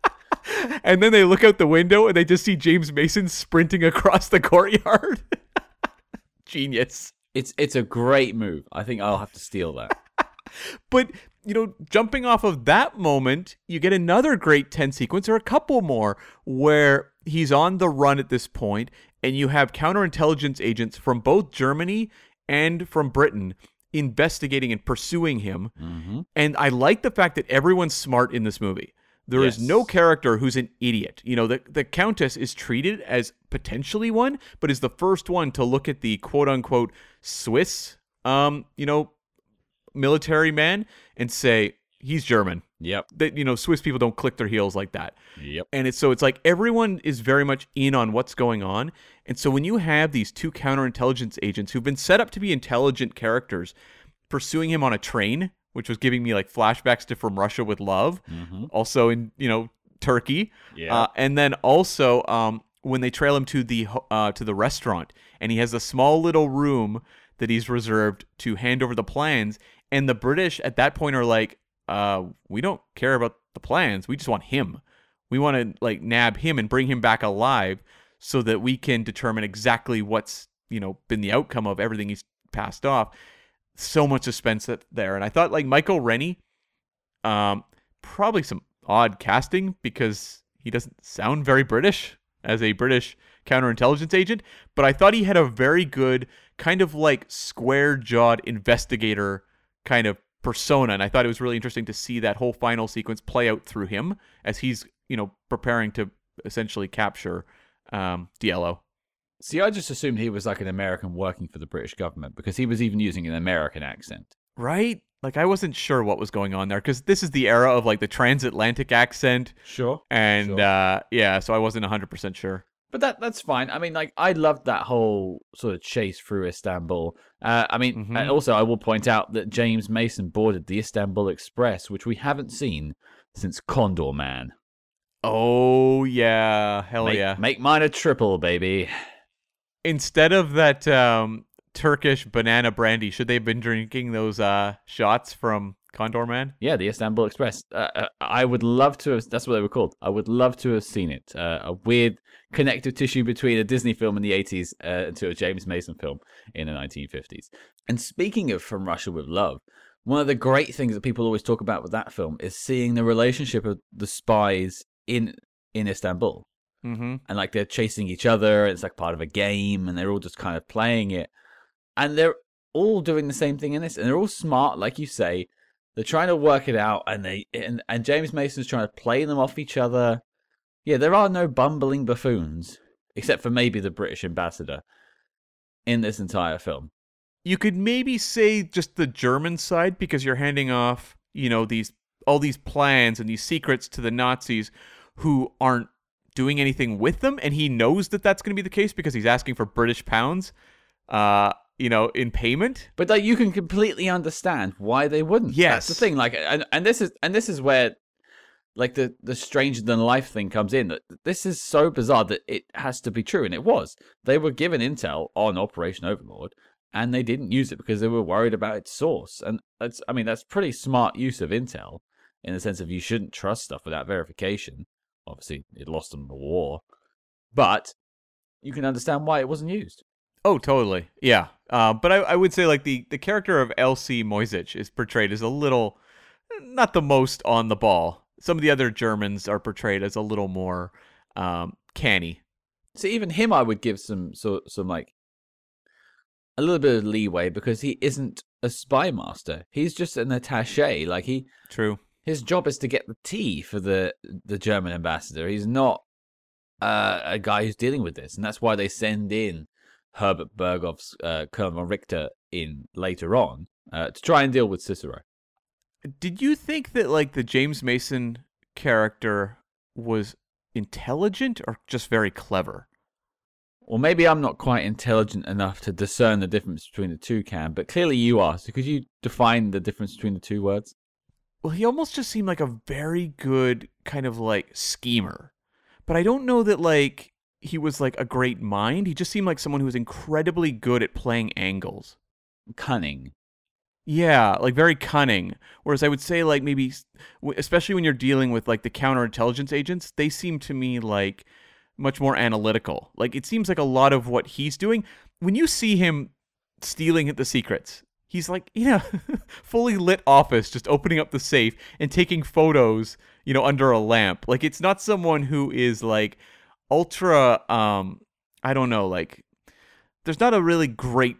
[LAUGHS] and then they look out the window and they just see James Mason sprinting across the courtyard. [LAUGHS] Genius. It's it's a great move. I think I'll have to steal that. [LAUGHS] But, you know, jumping off of that moment, you get another great 10 sequence or a couple more where he's on the run at this point and you have counterintelligence agents from both Germany and from Britain investigating and pursuing him. hmm And I like the fact that everyone's smart in this movie. There is Yes. no character who's an idiot. You know, the, the Countess is treated as potentially one, but is the first one to look at the quote unquote Swiss, um, you know, military man and say, he's German. Yep. That, you know, Swiss people don't click their heels like that. Yep. And it's so it's like everyone is very much in on what's going on. And so when you have these two counterintelligence agents who've been set up to be intelligent characters pursuing him on a train, which was giving me like flashbacks to From Russia with Love, hmm also in, you know, Turkey. Yeah. Uh, and then also um, when they trail him to the uh, to the restaurant, and he has a small little room that he's reserved to hand over the plans, and the British at that point are like, uh, "We don't care about the plans. We just want him. We want to like nab him and bring him back alive so that we can determine exactly what's, you know, been the outcome of everything he's passed off. So much suspense there. And I thought like Michael Rennie, um, probably some odd casting because he doesn't sound very British as a British counterintelligence agent, but I thought he had a very good kind of like square jawed investigator kind of persona. And I thought it was really interesting to see that whole final sequence play out through him as he's, you know, preparing to essentially capture um. See, I just assumed he was like an American working for the British government because he was even using an American accent. Right? Like I wasn't sure what was going on there because this is the era of like the transatlantic accent. Sure. And sure. Uh, yeah, so I wasn't 100% sure. But that that's fine. I mean, like I loved that whole sort of chase through Istanbul. Uh, I mean, Mhm. and also I will point out that James Mason boarded the Istanbul Express, which we haven't seen since Condorman. Oh yeah, hell make, yeah. make mine a triple, baby. Instead of that um, Turkish banana brandy, should they have been drinking those uh, shots from Condorman? Yeah, the Istanbul Express. Uh, uh, I would love to have. That's what they were called. I would love to have seen it. Uh, a weird connective tissue between a Disney film in the 80s uh, to a James Mason film in the 1950s. And speaking of From Russia with Love, one of the great things that people always talk about with that film is seeing the relationship of the spies in in Istanbul. Mm-hmm. And like they're chasing each other, it's like part of a game, and they're all just kind of playing it. And they're all doing the same thing in this, and they're all smart, like you say. They're trying to work it out, and they and, and James Mason's trying to play them off each other. Yeah, there are no bumbling buffoons, except for maybe the British ambassador in this entire film. You could maybe say just the German side because you're handing off, you know, these all these plans and these secrets to the Nazis who aren't doing anything with them, and he knows that that's going to be the case because he's asking for British pounds, uh, you know, in payment. But like you can completely understand why they wouldn't. Yes. that's the thing. Like, and and this is and this is where, like the the stranger than life thing comes in. That this is so bizarre that it has to be true, and it was. They were given intel on Operation Overlord, and they didn't use it because they were worried about its source. And that's, I mean, that's pretty smart use of intel in the sense of you shouldn't trust stuff without verification. Obviously, it lost them in the war, but you can understand why it wasn't used. Oh, totally. Yeah. Uh, but I, I would say like the, the character of L.C. Moyzisch is portrayed as a little, not the most on the ball. Some of the other Germans are portrayed as a little more um, canny. So even him, I would give some so some like a little bit of leeway because he isn't a spy master. He's just an attaché. Like he, True. His job is to get the tea for the the German ambassador. He's not uh, a guy who's dealing with this, and that's why they send in Herbert Berghof's uh, Colonel von Richter in later on uh, to try and deal with Cicero. Did you think that like the James Mason character was intelligent or just very clever? Or maybe I'm not quite intelligent enough to discern the difference between the two, Cam, but clearly you are. So could you define the difference between the two words? Well, he almost just seemed like a very good kind of like schemer. But I don't know that like he was like a great mind. He just seemed like someone who was incredibly good at playing angles. Cunning. Yeah, like very cunning. Whereas I would say like maybe especially when you're dealing with like the counterintelligence agents, they seem to me like much more analytical. Like it seems like a lot of what he's doing when you see him stealing the secrets. He's like, [LAUGHS] you know, fully lit office, just opening up the safe and taking photos, you know, under a lamp. Like it's not someone who is like ultra um I don't know, like there's not a really great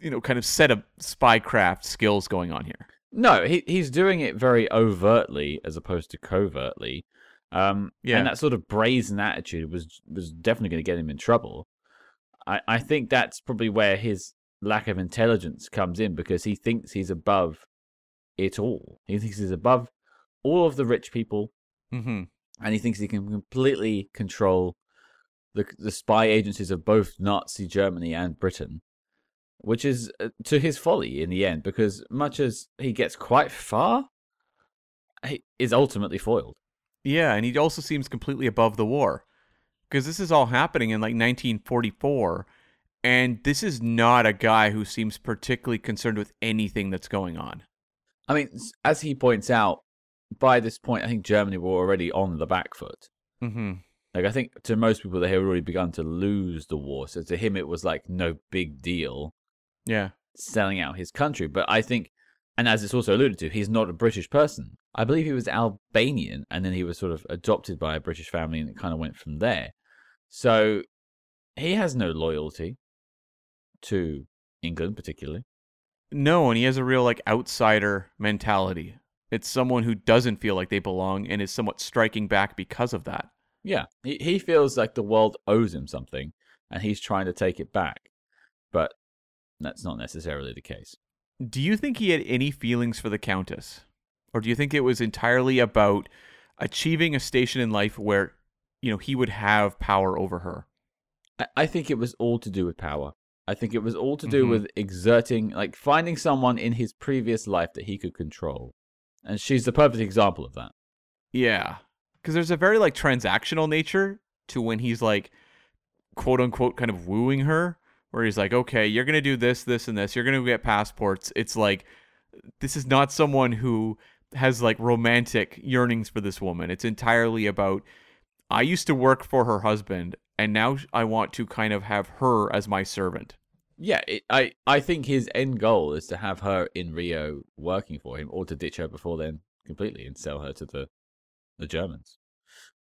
you know, kind of set of spycraft skills going on here. No, he he's doing it very overtly as opposed to covertly. Um, Yeah. and that sort of brazen attitude was was definitely going to get him in trouble. I I think that's probably where his lack of intelligence comes in because he thinks he's above it all. He thinks he's above all of the rich people, Mm-hmm. and he thinks he can completely control the the spy agencies of both Nazi Germany and Britain, which is uh, to his folly in the end. Because much as he gets quite far, he is ultimately foiled. Yeah, and he also seems completely above the war. Because this is all happening in like 1944, and this is not a guy who seems particularly concerned with anything that's going on. I mean, as he points out, by this point, I think Germany were already on the back foot. Mm-hmm. Like I think to most people, they had already begun to lose the war. So to him, it was like no big deal Yeah. selling out his country. But I think, and as it's also alluded to, he's not a British person. I believe he was Albanian, and then he was sort of adopted by a British family, and it kind of went from there. So he has no loyalty to England, particularly. No, and he has a real like outsider mentality. It's someone who doesn't feel like they belong and is somewhat striking back because of that. Yeah, he he feels like the world owes him something, and he's trying to take it back. But that's not necessarily the case. Do you think he had any feelings for the Countess? Or do you think it was entirely about achieving a station in life where, you know, he would have power over her? I, I think it was all to do with power. I think it was all to do Mhm. with exerting, like finding someone in his previous life that he could control. And she's the perfect example of that. Yeah. Because there's a very like transactional nature to when he's like quote unquote kind of wooing her, where he's like, okay, you're going to do this, this, and this. You're going to get passports. It's like, this is not someone who has like romantic yearnings for this woman. It's entirely about, I used to work for her husband, and now I want to kind of have her as my servant. Yeah, it, I, I think his end goal is to have her in Rio working for him or to ditch her before then completely and sell her to the, the Germans.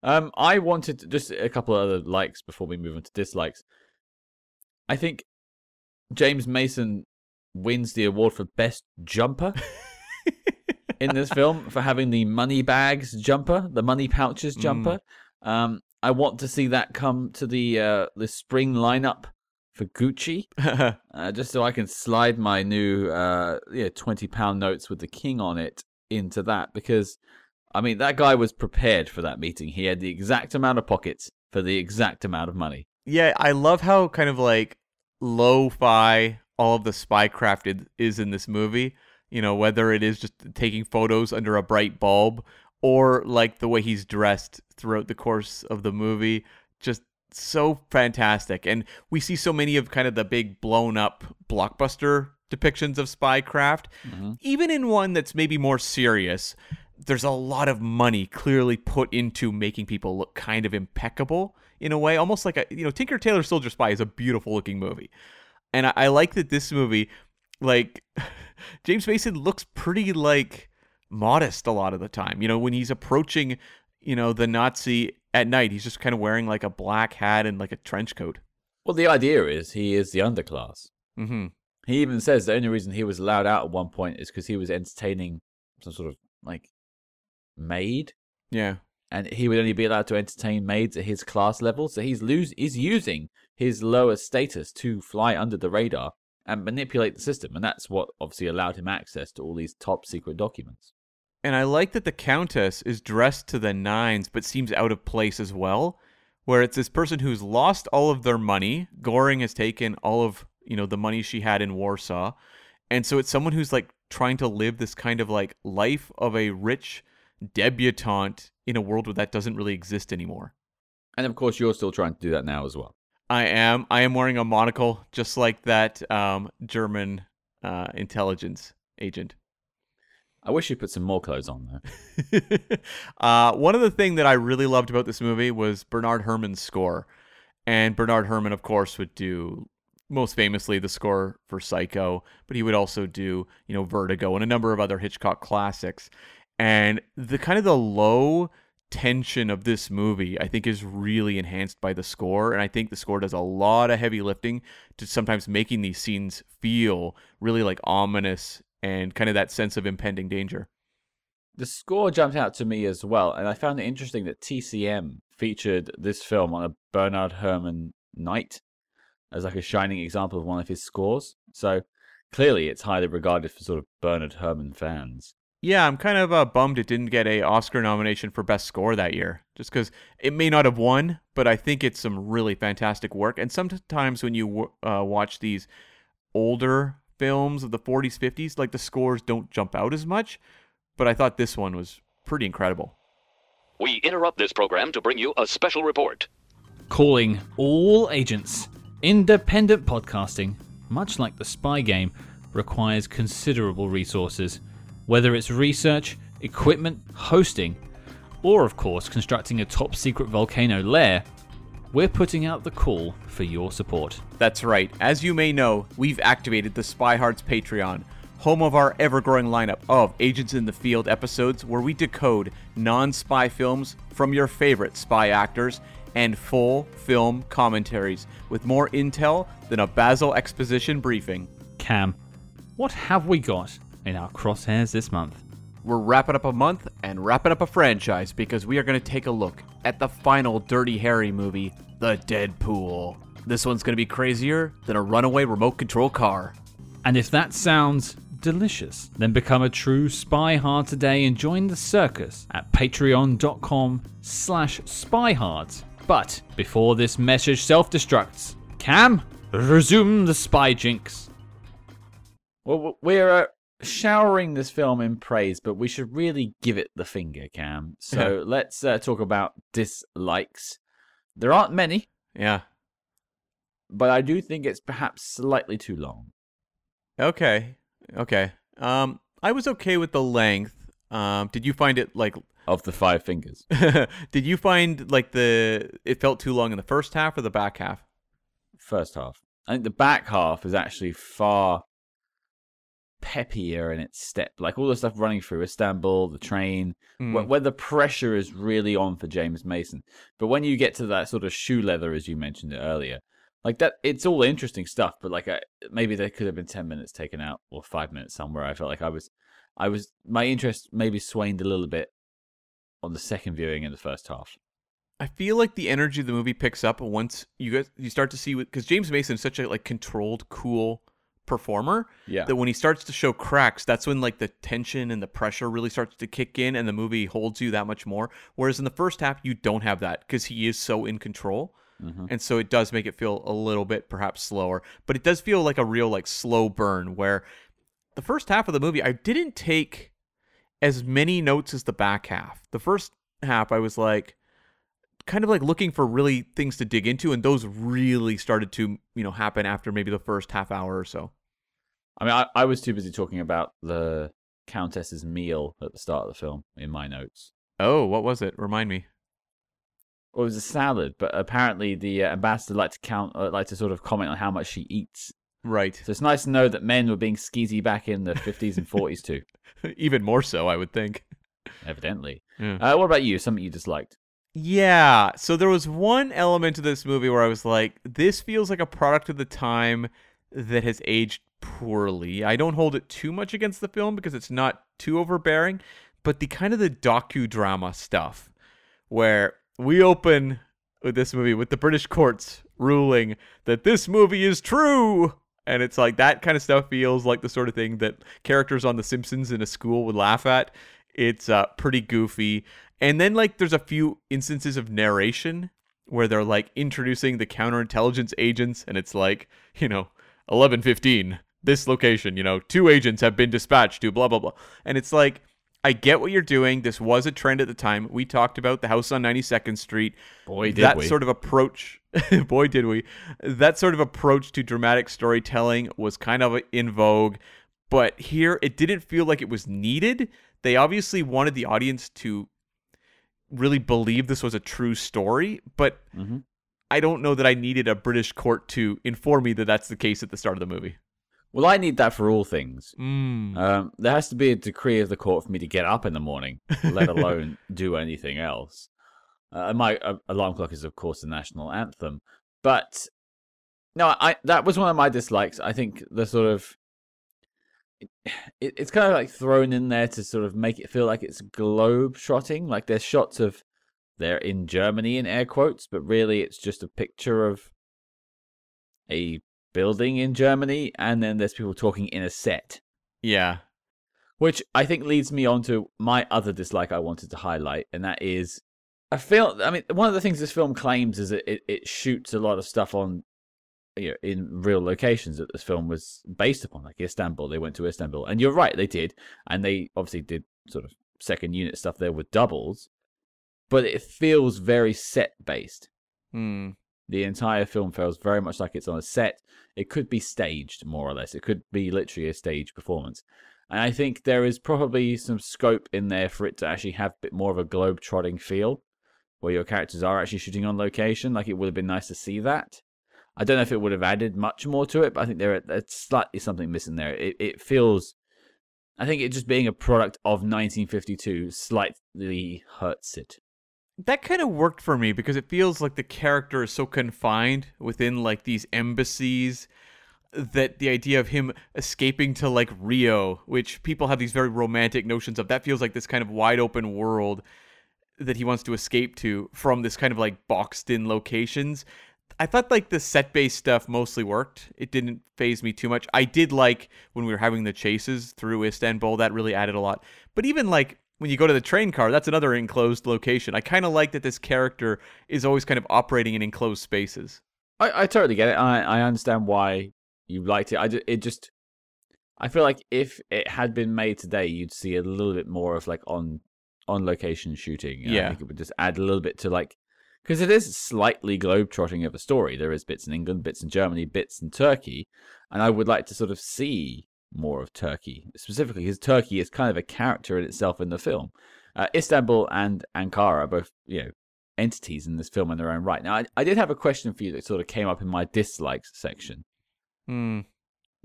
Um, I wanted to- just a couple of other likes before we move on to dislikes. I think James Mason wins the award for best jumper [LAUGHS] in this film for having the money bags jumper, the money pouches jumper. Um, I want to see that come to the uh, the spring lineup for Gucci, [LAUGHS] uh, just so I can slide my new uh, yeah twenty pound notes with the king on it into that because. I mean, that guy was prepared for that meeting. He had the exact amount of pockets for the exact amount of money. Yeah, I love how kind of like lo-fi all of the spycraft id- is in this movie. You know, whether it is just taking photos under a bright bulb or like the way he's dressed throughout the course of the movie, just so fantastic. And we see so many of kind of the big blown up blockbuster depictions of spycraft, Mhm. even in one that's maybe more serious. There's a lot of money clearly put into making people look kind of impeccable in a way, almost like a you know Tinker Tailor Soldier Spy is a beautiful looking movie, and I, I like that this movie, like [LAUGHS] James Mason looks pretty like modest a lot of the time. You know when he's approaching, you know the Nazi at night, he's just kind of wearing like a black hat and like a trench coat. Well, the idea is he is the underclass. Mm-hmm. He even says the only reason he was allowed out at one point is because he was entertaining some sort of like maid, Yeah. and he would only be allowed to entertain maids at his class level. So he's lose he's using his lower status to fly under the radar and manipulate the system, and that's what obviously allowed him access to all these top secret documents. And I like that the Countess is dressed to the nines, but seems out of place as well. Where it's this person who's lost all of their money. Goring has taken all of you know the money she had in Warsaw, and so it's someone who's like trying to live this kind of like life of a rich debutante in a world where that doesn't really exist anymore. And of course, you're still trying to do that now as well. I am. I am wearing a monocle, just like that um, German uh, intelligence agent. I wish you put some more clothes on though. [LAUGHS] uh, one of the things that I really loved about this movie was Bernard Herrmann's score. And Bernard Herrmann, of course, would do most famously the score for Psycho, but he would also do, you know, Vertigo and a number of other Hitchcock classics. And the kind of the low tension of this movie, I think, is really enhanced by the score. And I think the score does a lot of heavy lifting to sometimes making these scenes feel really like ominous and kind of that sense of impending danger. The score jumped out to me as well, and I found it interesting that TCM featured this film on a Bernard Herrmann night as like a shining example of one of his scores. So clearly, it's highly regarded for sort of Bernard Herrmann fans. Yeah, I'm kind of uh, bummed it didn't get a Oscar nomination for best score that year, just because it may not have won, but I think it's some really fantastic work. And sometimes when you uh, watch these older films of the 40s, 50s, like the scores don't jump out as much, but I thought this one was pretty incredible. We interrupt this program to bring you a special report. Calling all agents. Independent podcasting, much like the spy game, requires considerable resources. Whether it's research, equipment, hosting, or of course constructing a top secret volcano lair, we're putting out the call for your support. That's right. As you may know, we've activated the Spy Hearts Patreon, home of our ever growing lineup of Agents in the Field episodes where we decode non spy films from your favorite spy actors and full film commentaries with more intel than a Basil exposition briefing. Cam, what have we got in our crosshairs this month? We're wrapping up a month and wrapping up a franchise because we are going to take a look at the final Dirty Harry movie, The Dead Pool. This one's going to be crazier than a runaway remote control car. And if that sounds delicious, then become a true spy hard today and join the circus at patreon.com slash spyhard. But before this message self-destructs, Cam, resume the spy jinx. Well, we're uh, showering this film in praise, but we should really give it the finger, Cam. So let's uh, talk about dislikes. There aren't many, Yeah. but I do think it's perhaps slightly too long. Okay. Okay. Um, I was okay with the length. Um, did you find it like? Of the five fingers. [LAUGHS] did you find like the it felt too long in the first half or the back half? First half. I think the back half is actually far peppier in its step. Like all the stuff running through Istanbul, the train, Mm. where, where the pressure is really on for James Mason. But when you get to that sort of shoe leather, as you mentioned it earlier, like that, it's all interesting stuff. But like, I, maybe there could have been ten minutes taken out or five minutes somewhere. I felt like I was, I was, my interest maybe swaned a little bit on the second viewing in the first half. I feel like the energy of the movie picks up once you get you start to see because James Mason is such a like controlled, cool performer Yeah. that when he starts to show cracks, that's when like the tension and the pressure really starts to kick in, and the movie holds you that much more. Whereas in the first half, you don't have that because he is so in control, Mhm. and so it does make it feel a little bit perhaps slower. But it does feel like a real like slow burn where the first half of the movie I didn't take as many notes as the back half. The first half I was like kind of like looking for really things to dig into and those really started to, you know, happen after maybe the first half hour or so. I mean, I, I was too busy talking about the Countess's meal at the start of the film in my notes. Oh, what was it? Remind me. Well, it was a salad, but apparently the uh, ambassador liked to count, uh, like to sort of comment on how much she eats. Right. So it's nice to know that men were being skeezy back in the 50s and 40s too, [LAUGHS] Even more so, I would think. evidently. Yeah. Uh, what about you? Something you disliked? Yeah. So there was one element of this movie where I was like, this feels like a product of the time that has aged poorly. I don't hold it too much against the film because it's not too overbearing, but the kind of the docudrama stuff where we open with this movie with the British courts ruling that this movie is true. And it's like that kind of stuff feels like the sort of thing that characters on The Simpsons in a school would laugh at. It's uh, pretty goofy. And then, like, there's a few instances of narration where they're like introducing the counterintelligence agents, and it's like, you know, 1115, this location, you know, two agents have been dispatched to blah, blah, blah. And it's like, I get what you're doing. This was a trend at the time. We talked about the house on 92nd Street. Boy, did we. that we. sort of approach, [LAUGHS] boy, did we. That sort of approach to dramatic storytelling was kind of in vogue. But here, it didn't feel like it was needed. They obviously wanted the audience to really believe this was a true story, but hmm I don't know that I needed a British court to inform me that that's the case at the start of the movie. Well, I need that for all things. Mm. Um, there has to be a decree of the court for me to get up in the morning, let [LAUGHS] alone do anything else. Uh, my uh, alarm clock is, of course, the national anthem. But no, I that was one of my dislikes. I think the sort of it, it's kind of like thrown in there to sort of make it feel like it's globe trotting. Like there's shots of they're in Germany in air quotes, but really it's just a picture of a building in Germany, and then there's people talking in a set. Yeah. Which I think leads me on to my other dislike I wanted to highlight, and that is I feel I mean one of the things this film claims is that it, it shoots a lot of stuff on you know, in real locations that this film was based upon, like Istanbul. They went to Istanbul. And you're right, they did. And they obviously did sort of second unit stuff there with doubles. But it feels very set based. Mm. The entire film feels very much like it's on a set. It could be staged, more or less. It could be literally a stage performance. And I think there is probably some scope in there for it to actually have a bit more of a globe trotting feel, where your characters are actually shooting on location. Like it would have been nice to see that. I don't know if it would have added much more to it, but I think there's slightly something missing there. It it feels, I think it just being a product of 1952 slightly hurts it. That kind of worked for me because it feels like the character is so confined within like these embassies that the idea of him escaping to like Rio, which people have these very romantic notions of, that feels like this kind of wide open world that he wants to escape to from this kind of like boxed in locations. I thought like the set based stuff mostly worked. It didn't phase me too much. I did like when we were having the chases through Istanbul, that really added a lot. But even like when you go to the train car, that's another enclosed location. I kind of like that this character is always kind of operating in enclosed spaces. I, I totally get it. I, I understand why you liked it. I ju- it just I feel like if it had been made today, you'd see a little bit more of like on on location shooting. And I Yeah. think it would just add a little bit to like because it is slightly globetrotting of a story. There is bits in England, bits in Germany, bits in Turkey, and I would like to sort of see more of Turkey specifically because Turkey is kind of a character in itself in the film. Uh, Istanbul and Ankara are both you know entities in this film in their own right. Now, I, I did have a question for you that sort of came up in my dislikes section. Hmm.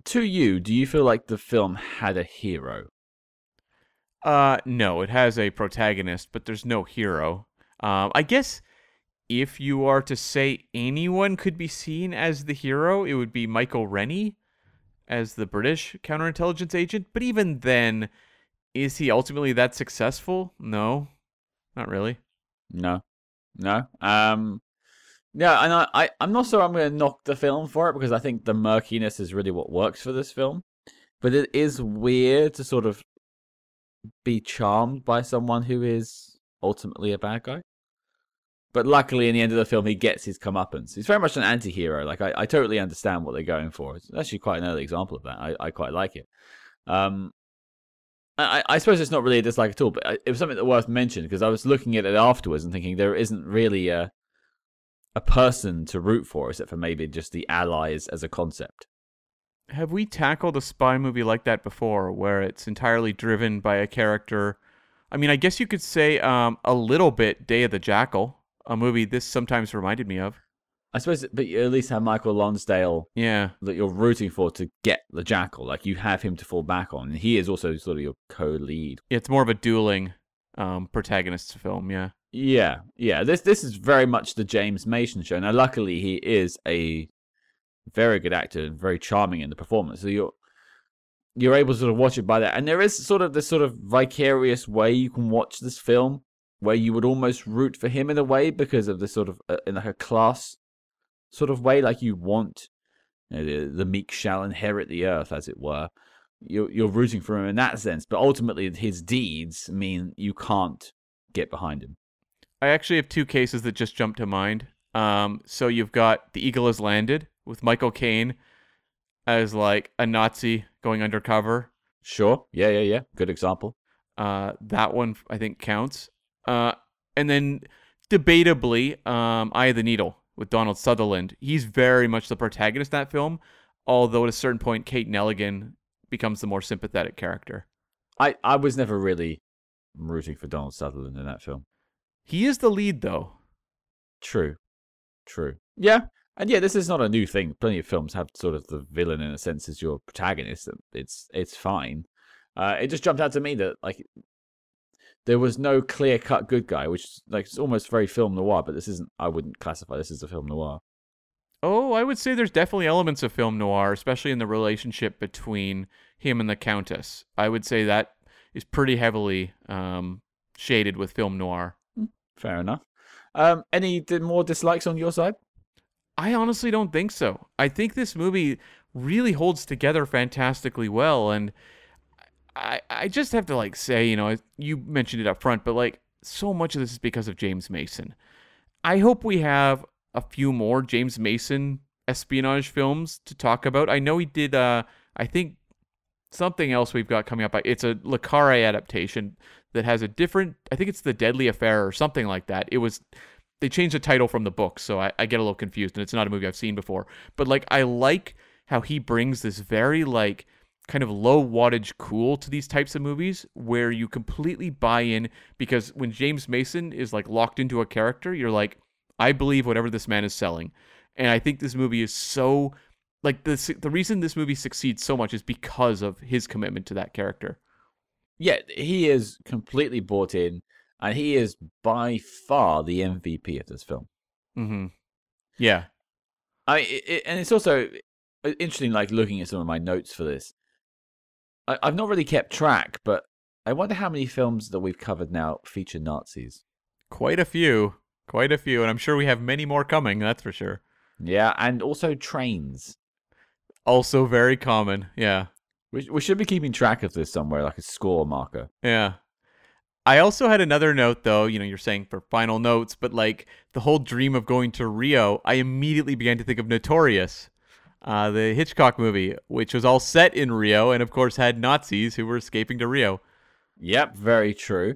To you, do you feel like the film had a hero? Uh, no, it has a protagonist, but there's no hero. Um, I guess if you are to say anyone could be seen as the hero, it would be Michael Rennie as the British counterintelligence agent. But even then, is he ultimately that successful? No, not really. No, no. Um, yeah, and I, I I'm not sure I'm going to knock the film for it because I think the murkiness is really what works for this film. But it is weird to sort of be charmed by someone who is ultimately a bad guy. But luckily, in the end of the film, he gets his comeuppance. He's very much an anti-hero. Like I, I totally understand what they're going for. It's actually quite an early example of that. I, I quite like it. Um, I, I suppose it's not really a dislike at all, but it was something that worth mentioning because I was looking at it afterwards and thinking there isn't really a a person to root for except for maybe just the allies as a concept. Have we tackled a spy movie like that before, where it's entirely driven by a character? I mean, I guess you could say um, a little bit Day of the Jackal, a movie this sometimes reminded me of. I suppose, but you at least have Michael Lonsdale Yeah. that you're rooting for to get the jackal. Like you have him to fall back on, and he is also sort of your co-lead. It's more of a dueling um, protagonist film, yeah. Yeah, yeah. This this is very much the James Mason show. Now, luckily, he is a very good actor and very charming in the performance. So you're you're able to sort of watch it by that. And there is sort of this sort of vicarious way you can watch this film, where you would almost root for him in a way because of the sort of uh, in like a class sort of way, like you want you know, the, the meek shall inherit the earth, as it were. You're you're rooting for him in that sense, but ultimately his deeds mean you can't get behind him. I actually have two cases that just jumped to mind. Um, so you've got The Eagle Has Landed with Michael Caine as like a Nazi going undercover. Sure. Yeah, yeah, yeah. Good example. Uh, that one I think counts. Uh, and then debatably, um, Eye of the Needle with Donald Sutherland. He's very much the protagonist in that film, although at a certain point, Kate Nelligan becomes the more sympathetic character. I, I was never really rooting for Donald Sutherland in that film. He is the lead, though. True. True. Yeah. And yeah, this is not a new thing. Plenty of films have sort of the villain in a sense as your protagonist. It's it's fine. Uh, it just jumped out to me that like there was no clear cut good guy, which like it's almost very film noir, but this isn't. I wouldn't classify this as a film noir. Oh, I would say there's definitely elements of film noir, especially in the relationship between him and the Countess. I would say that is pretty heavily um, shaded with film noir. Fair enough. Um, any more dislikes on your side? I honestly don't think so. I think this movie really holds together fantastically well, and I I just have to like say, you know, you mentioned it up front, but like so much of this is because of James Mason. I hope we have a few more James Mason espionage films to talk about. I know he did. Uh, I think something else we've got coming up. It's a Le Carre adaptation that has a different. I think it's the Deadly Affair or something like that. It was they changed the title from the book, so I, I get a little confused, and it's not a movie I've seen before. But like, I like how he brings this very like kind of low wattage cool to these types of movies where you completely buy in because when James Mason is like locked into a character, you're like, I believe whatever this man is selling. And I think this movie is so like the the reason this movie succeeds so much is because of his commitment to that character. Yeah, he is completely bought in, and he is by far the MVP of this film. Mm-hmm. Yeah. I it, and it's also uh, interesting, like looking at some of my notes for this. I, I've not really kept track, but I wonder how many films that we've covered now feature Nazis. Quite a few. Quite a few. And I'm sure we have many more coming, that's for sure. Yeah, and also trains. Also very common. Yeah. We, we should be keeping track of this somewhere, like a score marker. Yeah. I also had another note though, you know, you're saying for final notes, but like the whole dream of going to Rio, I immediately began to think of Notorious, uh, the Hitchcock movie, which was all set in Rio and of course had Nazis who were escaping to Rio. Yep, very true.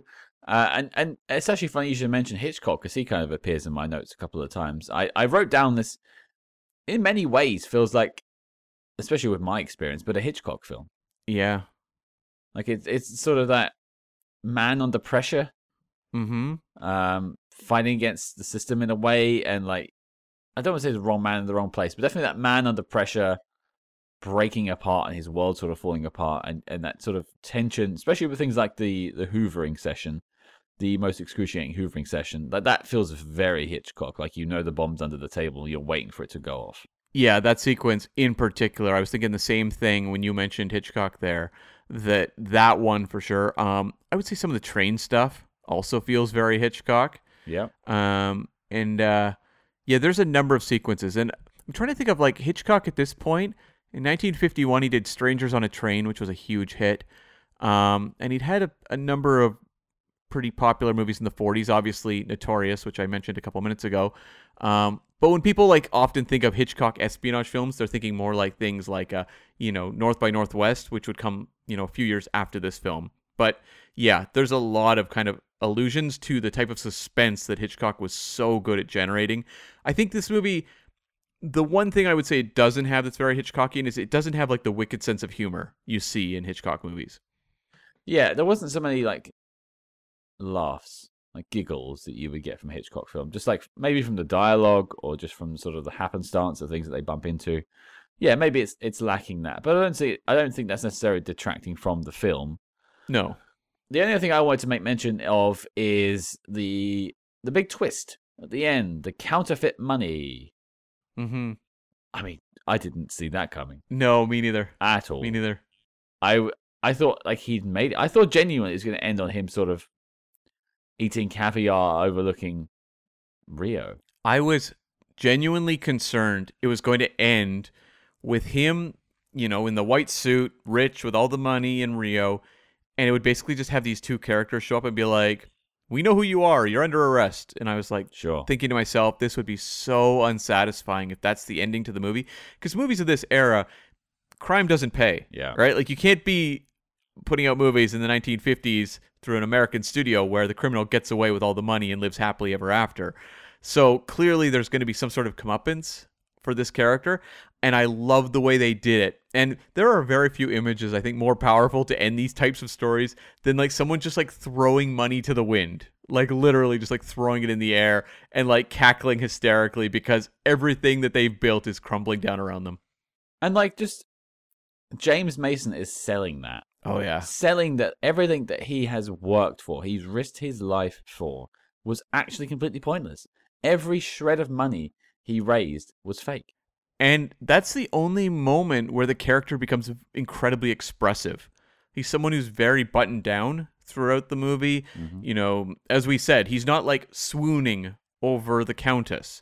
Uh, and and it's actually funny you should mention Hitchcock because he kind of appears in my notes a couple of times. I, I wrote down this in many ways feels like, especially with my experience, but a Hitchcock film. Yeah. Like it's it's sort of that man under pressure, Mm-hmm. um, fighting against the system in a way, and like I don't want to say the wrong man in the wrong place, but definitely that man under pressure, breaking apart and his world sort of falling apart, and and that sort of tension, especially with things like the the hoovering session, the most excruciating hoovering session. That that feels very Hitchcock. Like you know the bomb's under the table, you're waiting for it to go off. Yeah, that sequence in particular, I was thinking the same thing when you mentioned Hitchcock there. That that one for sure. Um, I would say some of the train stuff also feels very Hitchcock. Yeah. Um, and uh, yeah, there's a number of sequences, and I'm trying to think of like Hitchcock at this point. In 1951, he did Strangers on a Train, which was a huge hit. Um, and he'd had a, a number of pretty popular movies in the 40s, obviously Notorious, which I mentioned a couple minutes ago. Um, but when people like often think of Hitchcock espionage films, they're thinking more like things like, uh, you know, North by Northwest, which would come, you know, a few years after this film. But yeah, there's a lot of kind of allusions to the type of suspense that Hitchcock was so good at generating. I think this movie, the one thing I would say it doesn't have that's very Hitchcockian is it doesn't have like the wicked sense of humor you see in Hitchcock movies. Yeah, there wasn't so many like laughs, like giggles that you would get from a Hitchcock film. Just like maybe from the dialogue or just from sort of the happenstance of things that they bump into. Yeah, maybe it's it's lacking that, but I don't see. I don't think that's necessarily detracting from the film. No. The only thing I wanted to make mention of is the the big twist at the end, the counterfeit money. Mm-hmm. I mean, I didn't see that coming No, me neither. at all. Me neither. I I thought like he'd made it. I thought genuinely it was going to end on him sort of eating caviar overlooking Rio. I was genuinely concerned it was going to end with him, you know, in the white suit, rich with all the money in Rio, and it would basically just have these two characters show up and be like, "We know who you are. You're under arrest." And I was like Sure. thinking to myself, this would be so unsatisfying if that's the ending to the movie because movies of this era, crime doesn't pay. Yeah. Right? Like you can't be putting out movies in the 1950s through an American studio where the criminal gets away with all the money and lives happily ever after. So clearly there's going to be some sort of comeuppance for this character and I love the way they did it. And there are very few images I think more powerful to end these types of stories than like someone just like throwing money to the wind. Like literally just like throwing it in the air and like cackling hysterically because everything that they've built is crumbling down around them. And like just James Mason is selling that. Oh yeah. Selling that everything that he has worked for, he's risked his life for, was actually completely pointless. Every shred of money he raised was fake. And that's the only moment where the character becomes incredibly expressive. He's someone who's very buttoned down throughout the movie. Mm-hmm. You know, as we said, he's not like swooning over the Countess.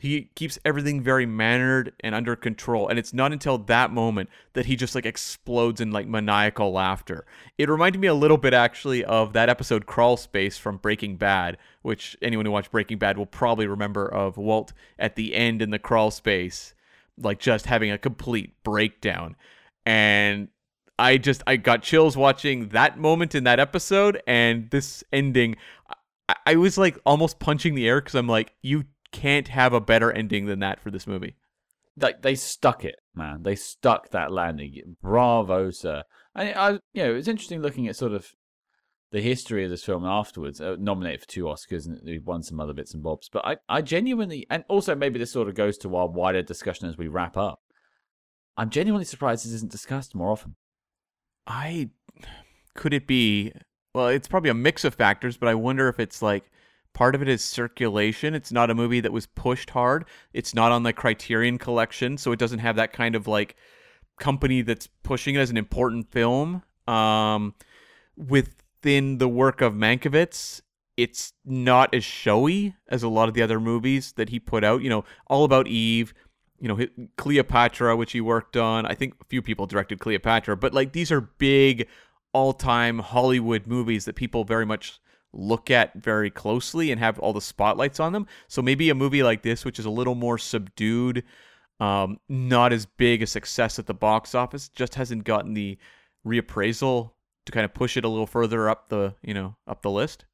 He keeps everything very mannered and under control. And it's not until that moment that he just like explodes in like maniacal laughter. It reminded me a little bit actually of that episode Crawl Space from Breaking Bad, which anyone who watched Breaking Bad will probably remember of Walt at the end in the crawl space like just having a complete breakdown and i just i got chills watching that moment in that episode and this ending i, I was like almost punching the air because i'm like you can't have a better ending than that for this movie Like they stuck it. man. They stuck that landing. Bravo, sir. And I, you know, it's interesting looking at sort of the history of this film afterwards. Uh, nominated for two Oscars and we won some other bits and bobs. But I, I genuinely, and also maybe this sort of goes to our wider discussion as we wrap up. I'm genuinely surprised this isn't discussed more often. I could it be? Well, it's probably a mix of factors, but I wonder if it's like part of it is circulation. It's not a movie that was pushed hard. It's not on the Criterion collection, so it doesn't have that kind of like company that's pushing it as an important film. Um, within the work of Mankiewicz, it's not as showy as a lot of the other movies that he put out. You know, All About Eve, you know, Cleopatra, which he worked on. I think a few people directed Cleopatra, but like these are big all-time Hollywood movies that people very much look at very closely and have all the spotlights on them. So maybe a movie like this, which is a little more subdued, um, not as big a success at the box office, just hasn't gotten the reappraisal to kind of push it a little further up the, you know, up the list.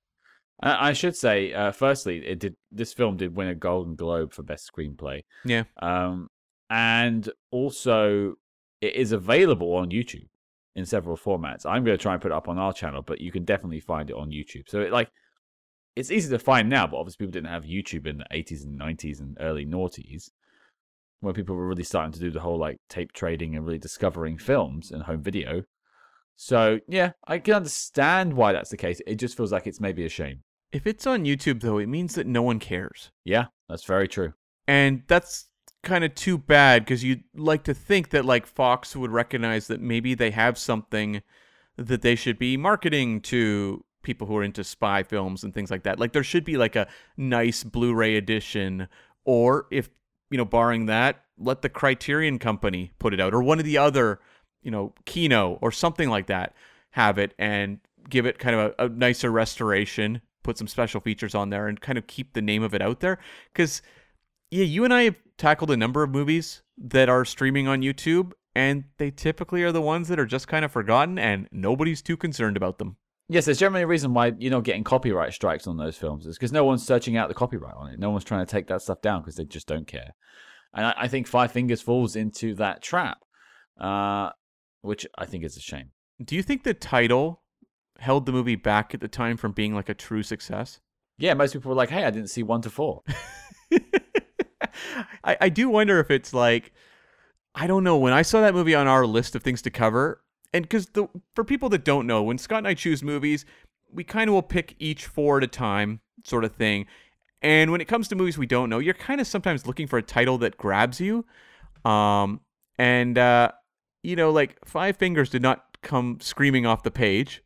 I should say, uh, firstly, it did. This film did win a Golden Globe for best screenplay. Yeah. Um, and also, it is available on YouTube in several formats. I'm going to try and put it up on our channel, but you can definitely find it on YouTube. So, it, like, it's easy to find now, but obviously, people didn't have YouTube in the 80s and 90s and early noughties, when people were really starting to do the whole like tape trading and really discovering films and home video. So yeah, I can understand why that's the case. It just feels like it's maybe a shame. If it's on YouTube, though, it means that no one cares. Yeah, that's very true. And that's kind of too bad because you'd like to think that, like, Fox would recognize that maybe they have something that they should be marketing to people who are into spy films and things like that. Like, there should be, like, a nice Blu ray edition, or if, you know, barring that, let the Criterion Company put it out, or one of the other, you know, Kino or something like that have it and give it kind of a, a nicer restoration put some special features on there and kind of keep the name of it out there. Because, yeah, you and I have tackled a number of movies that are streaming on YouTube, and they typically are the ones that are just kind of forgotten and nobody's too concerned about them. Yes, there's generally a reason why you're not getting copyright strikes on those films. Is because no one's searching out the copyright on it. No one's trying to take that stuff down because they just don't care. And I, I, think Five Fingers falls into that trap, uh, which I think is a shame. Do you think the title held the movie back at the time from being like a true success. Yeah, most people were like, "Hey, I didn't see one to four. [LAUGHS] I, I do wonder if it's like, I don't know. When I saw that movie on our list of things to cover, and because the for people that don't know, when Scott and I choose movies, we kind of will pick each four at a time, sort of thing. And when it comes to movies we don't know, you're kind of sometimes looking for a title that grabs you. Um, and uh, you know, like Five Fingers did not come screaming off the page.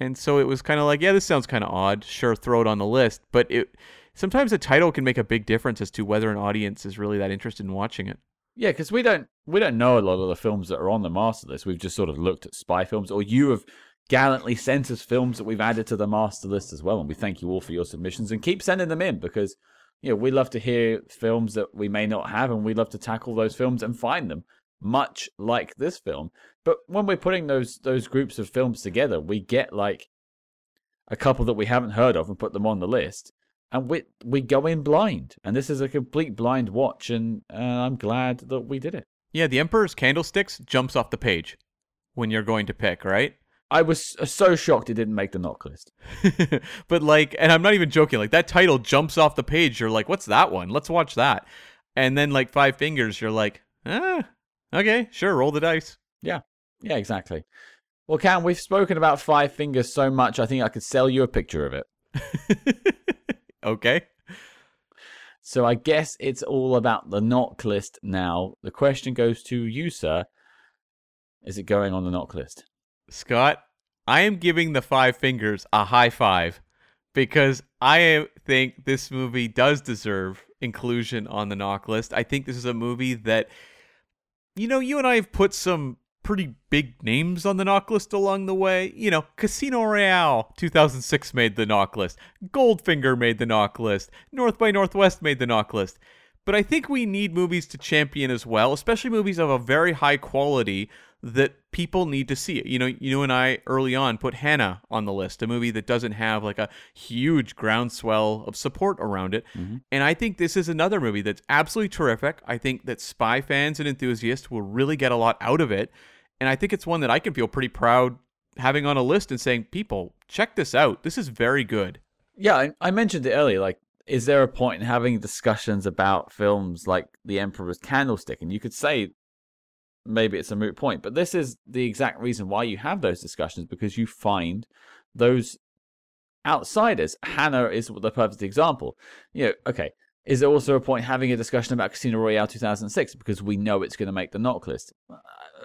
And so it was kind of like, yeah, this sounds kind of odd. Sure, throw it on the list. But it sometimes a title can make a big difference as to whether an audience is really that interested in watching it. Yeah, because we don't we don't know a lot of the films that are on the master list. We've just sort of looked at spy films, or you have gallantly sent us films that we've added to the master list as well. And we thank you all for your submissions and keep sending them in because you know we love to hear films that we may not have, and we love to tackle those films and find them much like this film. But when we're putting those those groups of films together, we get like a couple that we haven't heard of and put them on the list, and we we go in blind. And this is a complete blind watch, and uh, I'm glad that we did it. Yeah, the Emperor's Candlesticks jumps off the page when you're going to pick, right? I was so shocked it didn't make the knock list. [LAUGHS] but like, and I'm not even joking. Like that title jumps off the page. You're like, what's that one? Let's watch that. And then like Five Fingers, you're like, ah, Okay, sure, roll the dice. Yeah, yeah, exactly. Well, Cam, we've spoken about Five Fingers so much, I think I could sell you a picture of it. [LAUGHS] okay. So I guess it's all about the knock list now. The question goes to you, sir. Is it going on the knock list? Scott, I am giving the Five Fingers a high five because I think this movie does deserve inclusion on the knock list. I think this is a movie that you know, you and I have put some pretty big names on the knock list along the way. You know, Casino Royale 2006 made the knock list, Goldfinger made the knock list, North by Northwest made the knock list. But I think we need movies to champion as well, especially movies of a very high quality that people need to see. You know, you and I early on put Hanna on the list, a movie that doesn't have like a huge groundswell of support around it. Mm-hmm. And I think this is another movie that's absolutely terrific. I think that spy fans and enthusiasts will really get a lot out of it. And I think it's one that I can feel pretty proud having on a list and saying, people, check this out. This is very good. Yeah, I, I mentioned it earlier. Like, is there a point in having discussions about films like The Emperor's Candlestick? And you could say maybe it's a moot point, but this is the exact reason why you have those discussions because you find those outsiders. Hanna is the perfect example. You know, okay, is there also a point having a discussion about Casino Royale 2006 because we know it's going to make the knock list?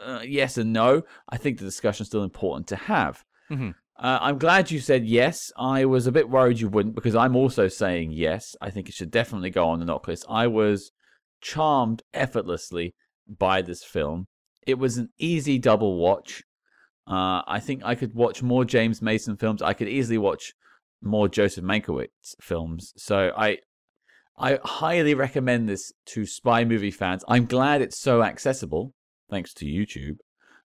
Uh, yes and no. I think the discussion is still important to have. Mhm. Uh, I'm glad you said yes. I was a bit worried you wouldn't because I'm also saying yes. I think it should definitely go on the knock list. I was charmed effortlessly by this film. It was an easy double watch. Uh, I think I could watch more James Mason films. I could easily watch more Joseph Mankiewicz films. So I, I highly recommend this to spy movie fans. I'm glad it's so accessible, thanks to YouTube.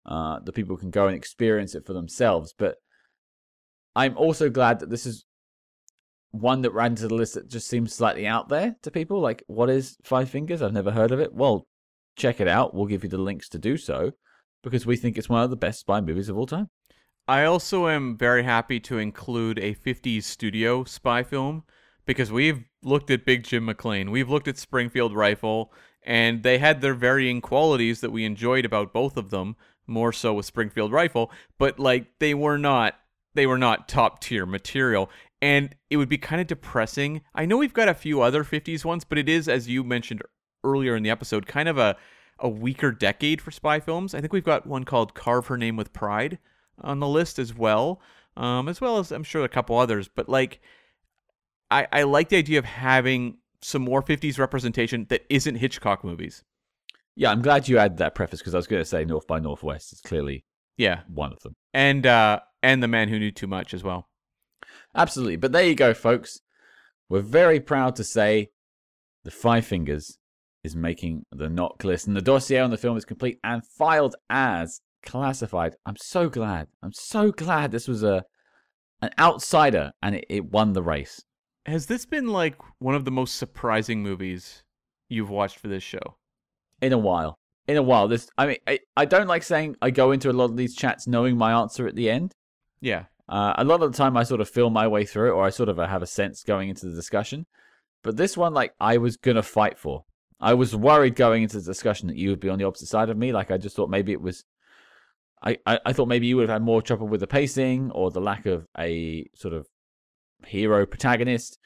Uh, the people can go and experience it for themselves. But I'm also glad that this is one that ran to the list that just seems slightly out there to people. Like, what is Five Fingers? I've never heard of it. Well, check it out. We'll give you the links to do so because we think it's one of the best spy movies of all time. I also am very happy to include a 50s studio spy film because we've looked at Big Jim McLain, we've looked at Springfield Rifle, and they had their varying qualities that we enjoyed about both of them, more so with Springfield Rifle, but like they were not they were not top tier material and it would be kind of depressing. I know we've got a few other 50s ones, but it is as you mentioned earlier in the episode kind of a a weaker decade for spy films. I think we've got one called Carve Her Name with Pride on the list as well, um, as well as I'm sure a couple others. But like, I, I like the idea of having some more 50s representation that isn't Hitchcock movies. Yeah, I'm glad you added that preface because I was going to say North by Northwest is clearly Yeah, one of them. and uh, and the man who knew too much as well. Absolutely. But there you go, folks. We're very proud to say the Five Fingers is making the knock list, and the dossier on the film is complete and filed as classified. I'm so glad. I'm so glad this was a an outsider and it, it won the race. Has this been like one of the most surprising movies you've watched for this show? in a while. In a while. This I mean I, I don't like saying I go into a lot of these chats knowing my answer at the end. Yeah, Uh, a lot of the time I sort of feel my way through it or I sort of have a sense going into the discussion. But this one like I was gonna fight for. I was worried going into the discussion that you would be on the opposite side of me. Like I just thought maybe it was I, I, I thought maybe you would have had more trouble with the pacing or the lack of a sort of hero protagonist.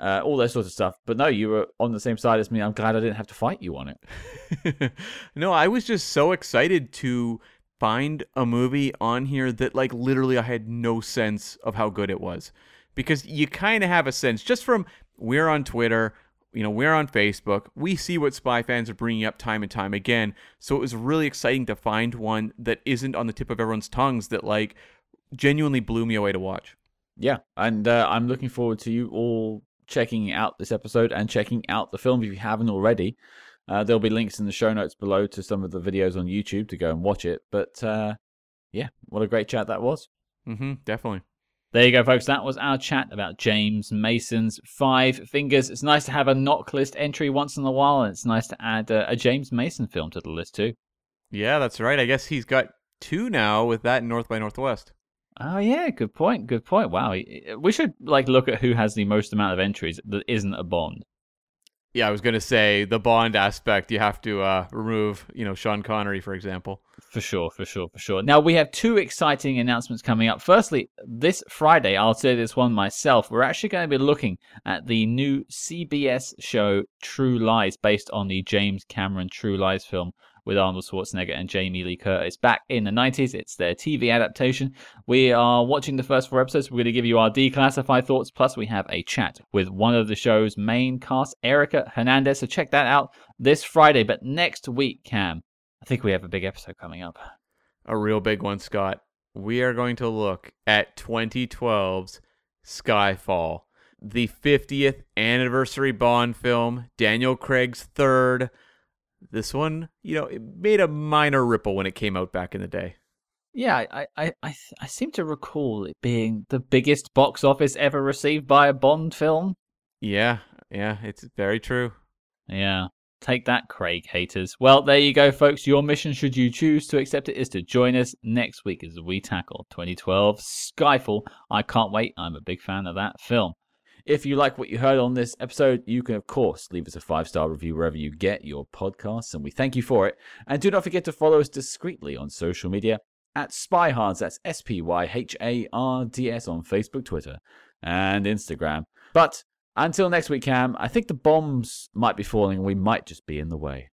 Uh, all that sort of stuff. But no, you were on the same side as me. I'm glad I didn't have to fight you on it. [LAUGHS] no, I was just so excited to find a movie on here that like literally I had no sense of how good it was. Because you kind of have a sense just from we're on Twitter, you know, we're on Facebook, we see what spy fans are bringing up time and time again. So it was really exciting to find one that isn't on the tip of everyone's tongues that like genuinely blew me away to watch. Yeah, and uh, I'm looking forward to you all checking out this episode and checking out the film if you haven't already. Uh, there'll be links in the show notes below to some of the videos on YouTube to go and watch it. But uh, yeah, what a great chat that was. Mm-hmm, definitely. There you go, folks. That was our chat about James Mason's Five Fingers. It's nice to have a knock list entry once in a while, and it's nice to add uh, a James Mason film to the list too. Yeah, that's right. I guess he's got two now with that in North by Northwest. Oh yeah, good point. Good point. Wow, we should like look at who has the most amount of entries that isn't a Bond. Yeah, I was gonna say the Bond aspect. You have to uh, remove, you know, Sean Connery, for example. For sure, for sure, for sure. Now we have two exciting announcements coming up. Firstly, this Friday, I'll say this one myself. We're actually going to be looking at the new CBS show True Lies, based on the James Cameron True Lies film with Arnold Schwarzenegger and Jamie Lee Curtis. Back in the 90s, it's their TV adaptation. We are watching the first four episodes. We're going to give you our declassified thoughts. Plus, we have a chat with one of the show's main cast, Erica Hernandez. So check that out this Friday. But next week, Cam, I think we have a big episode coming up. A real big one, Scott. We are going to look at 2012's Skyfall, the 50th anniversary Bond film, Daniel Craig's third. This one, you know, it made a minor ripple when it came out back in the day. Yeah, I, I, I, I seem to recall it being the biggest box office ever received by a Bond film. Yeah, yeah, it's very true. Yeah. Take that, Craig haters. Well, there you go, folks. Your mission, should you choose to accept it, is to join us next week as we tackle 2012 Skyfall. I can't wait. I'm a big fan of that film. If you like what you heard on this episode, you can, of course, leave us a five star review wherever you get your podcasts, and we thank you for it. And do not forget to follow us discreetly on social media at Spyhards. That's S P Y H A R D S on Facebook, Twitter, and Instagram. But until next week, Cam, I think the bombs might be falling and we might just be in the way.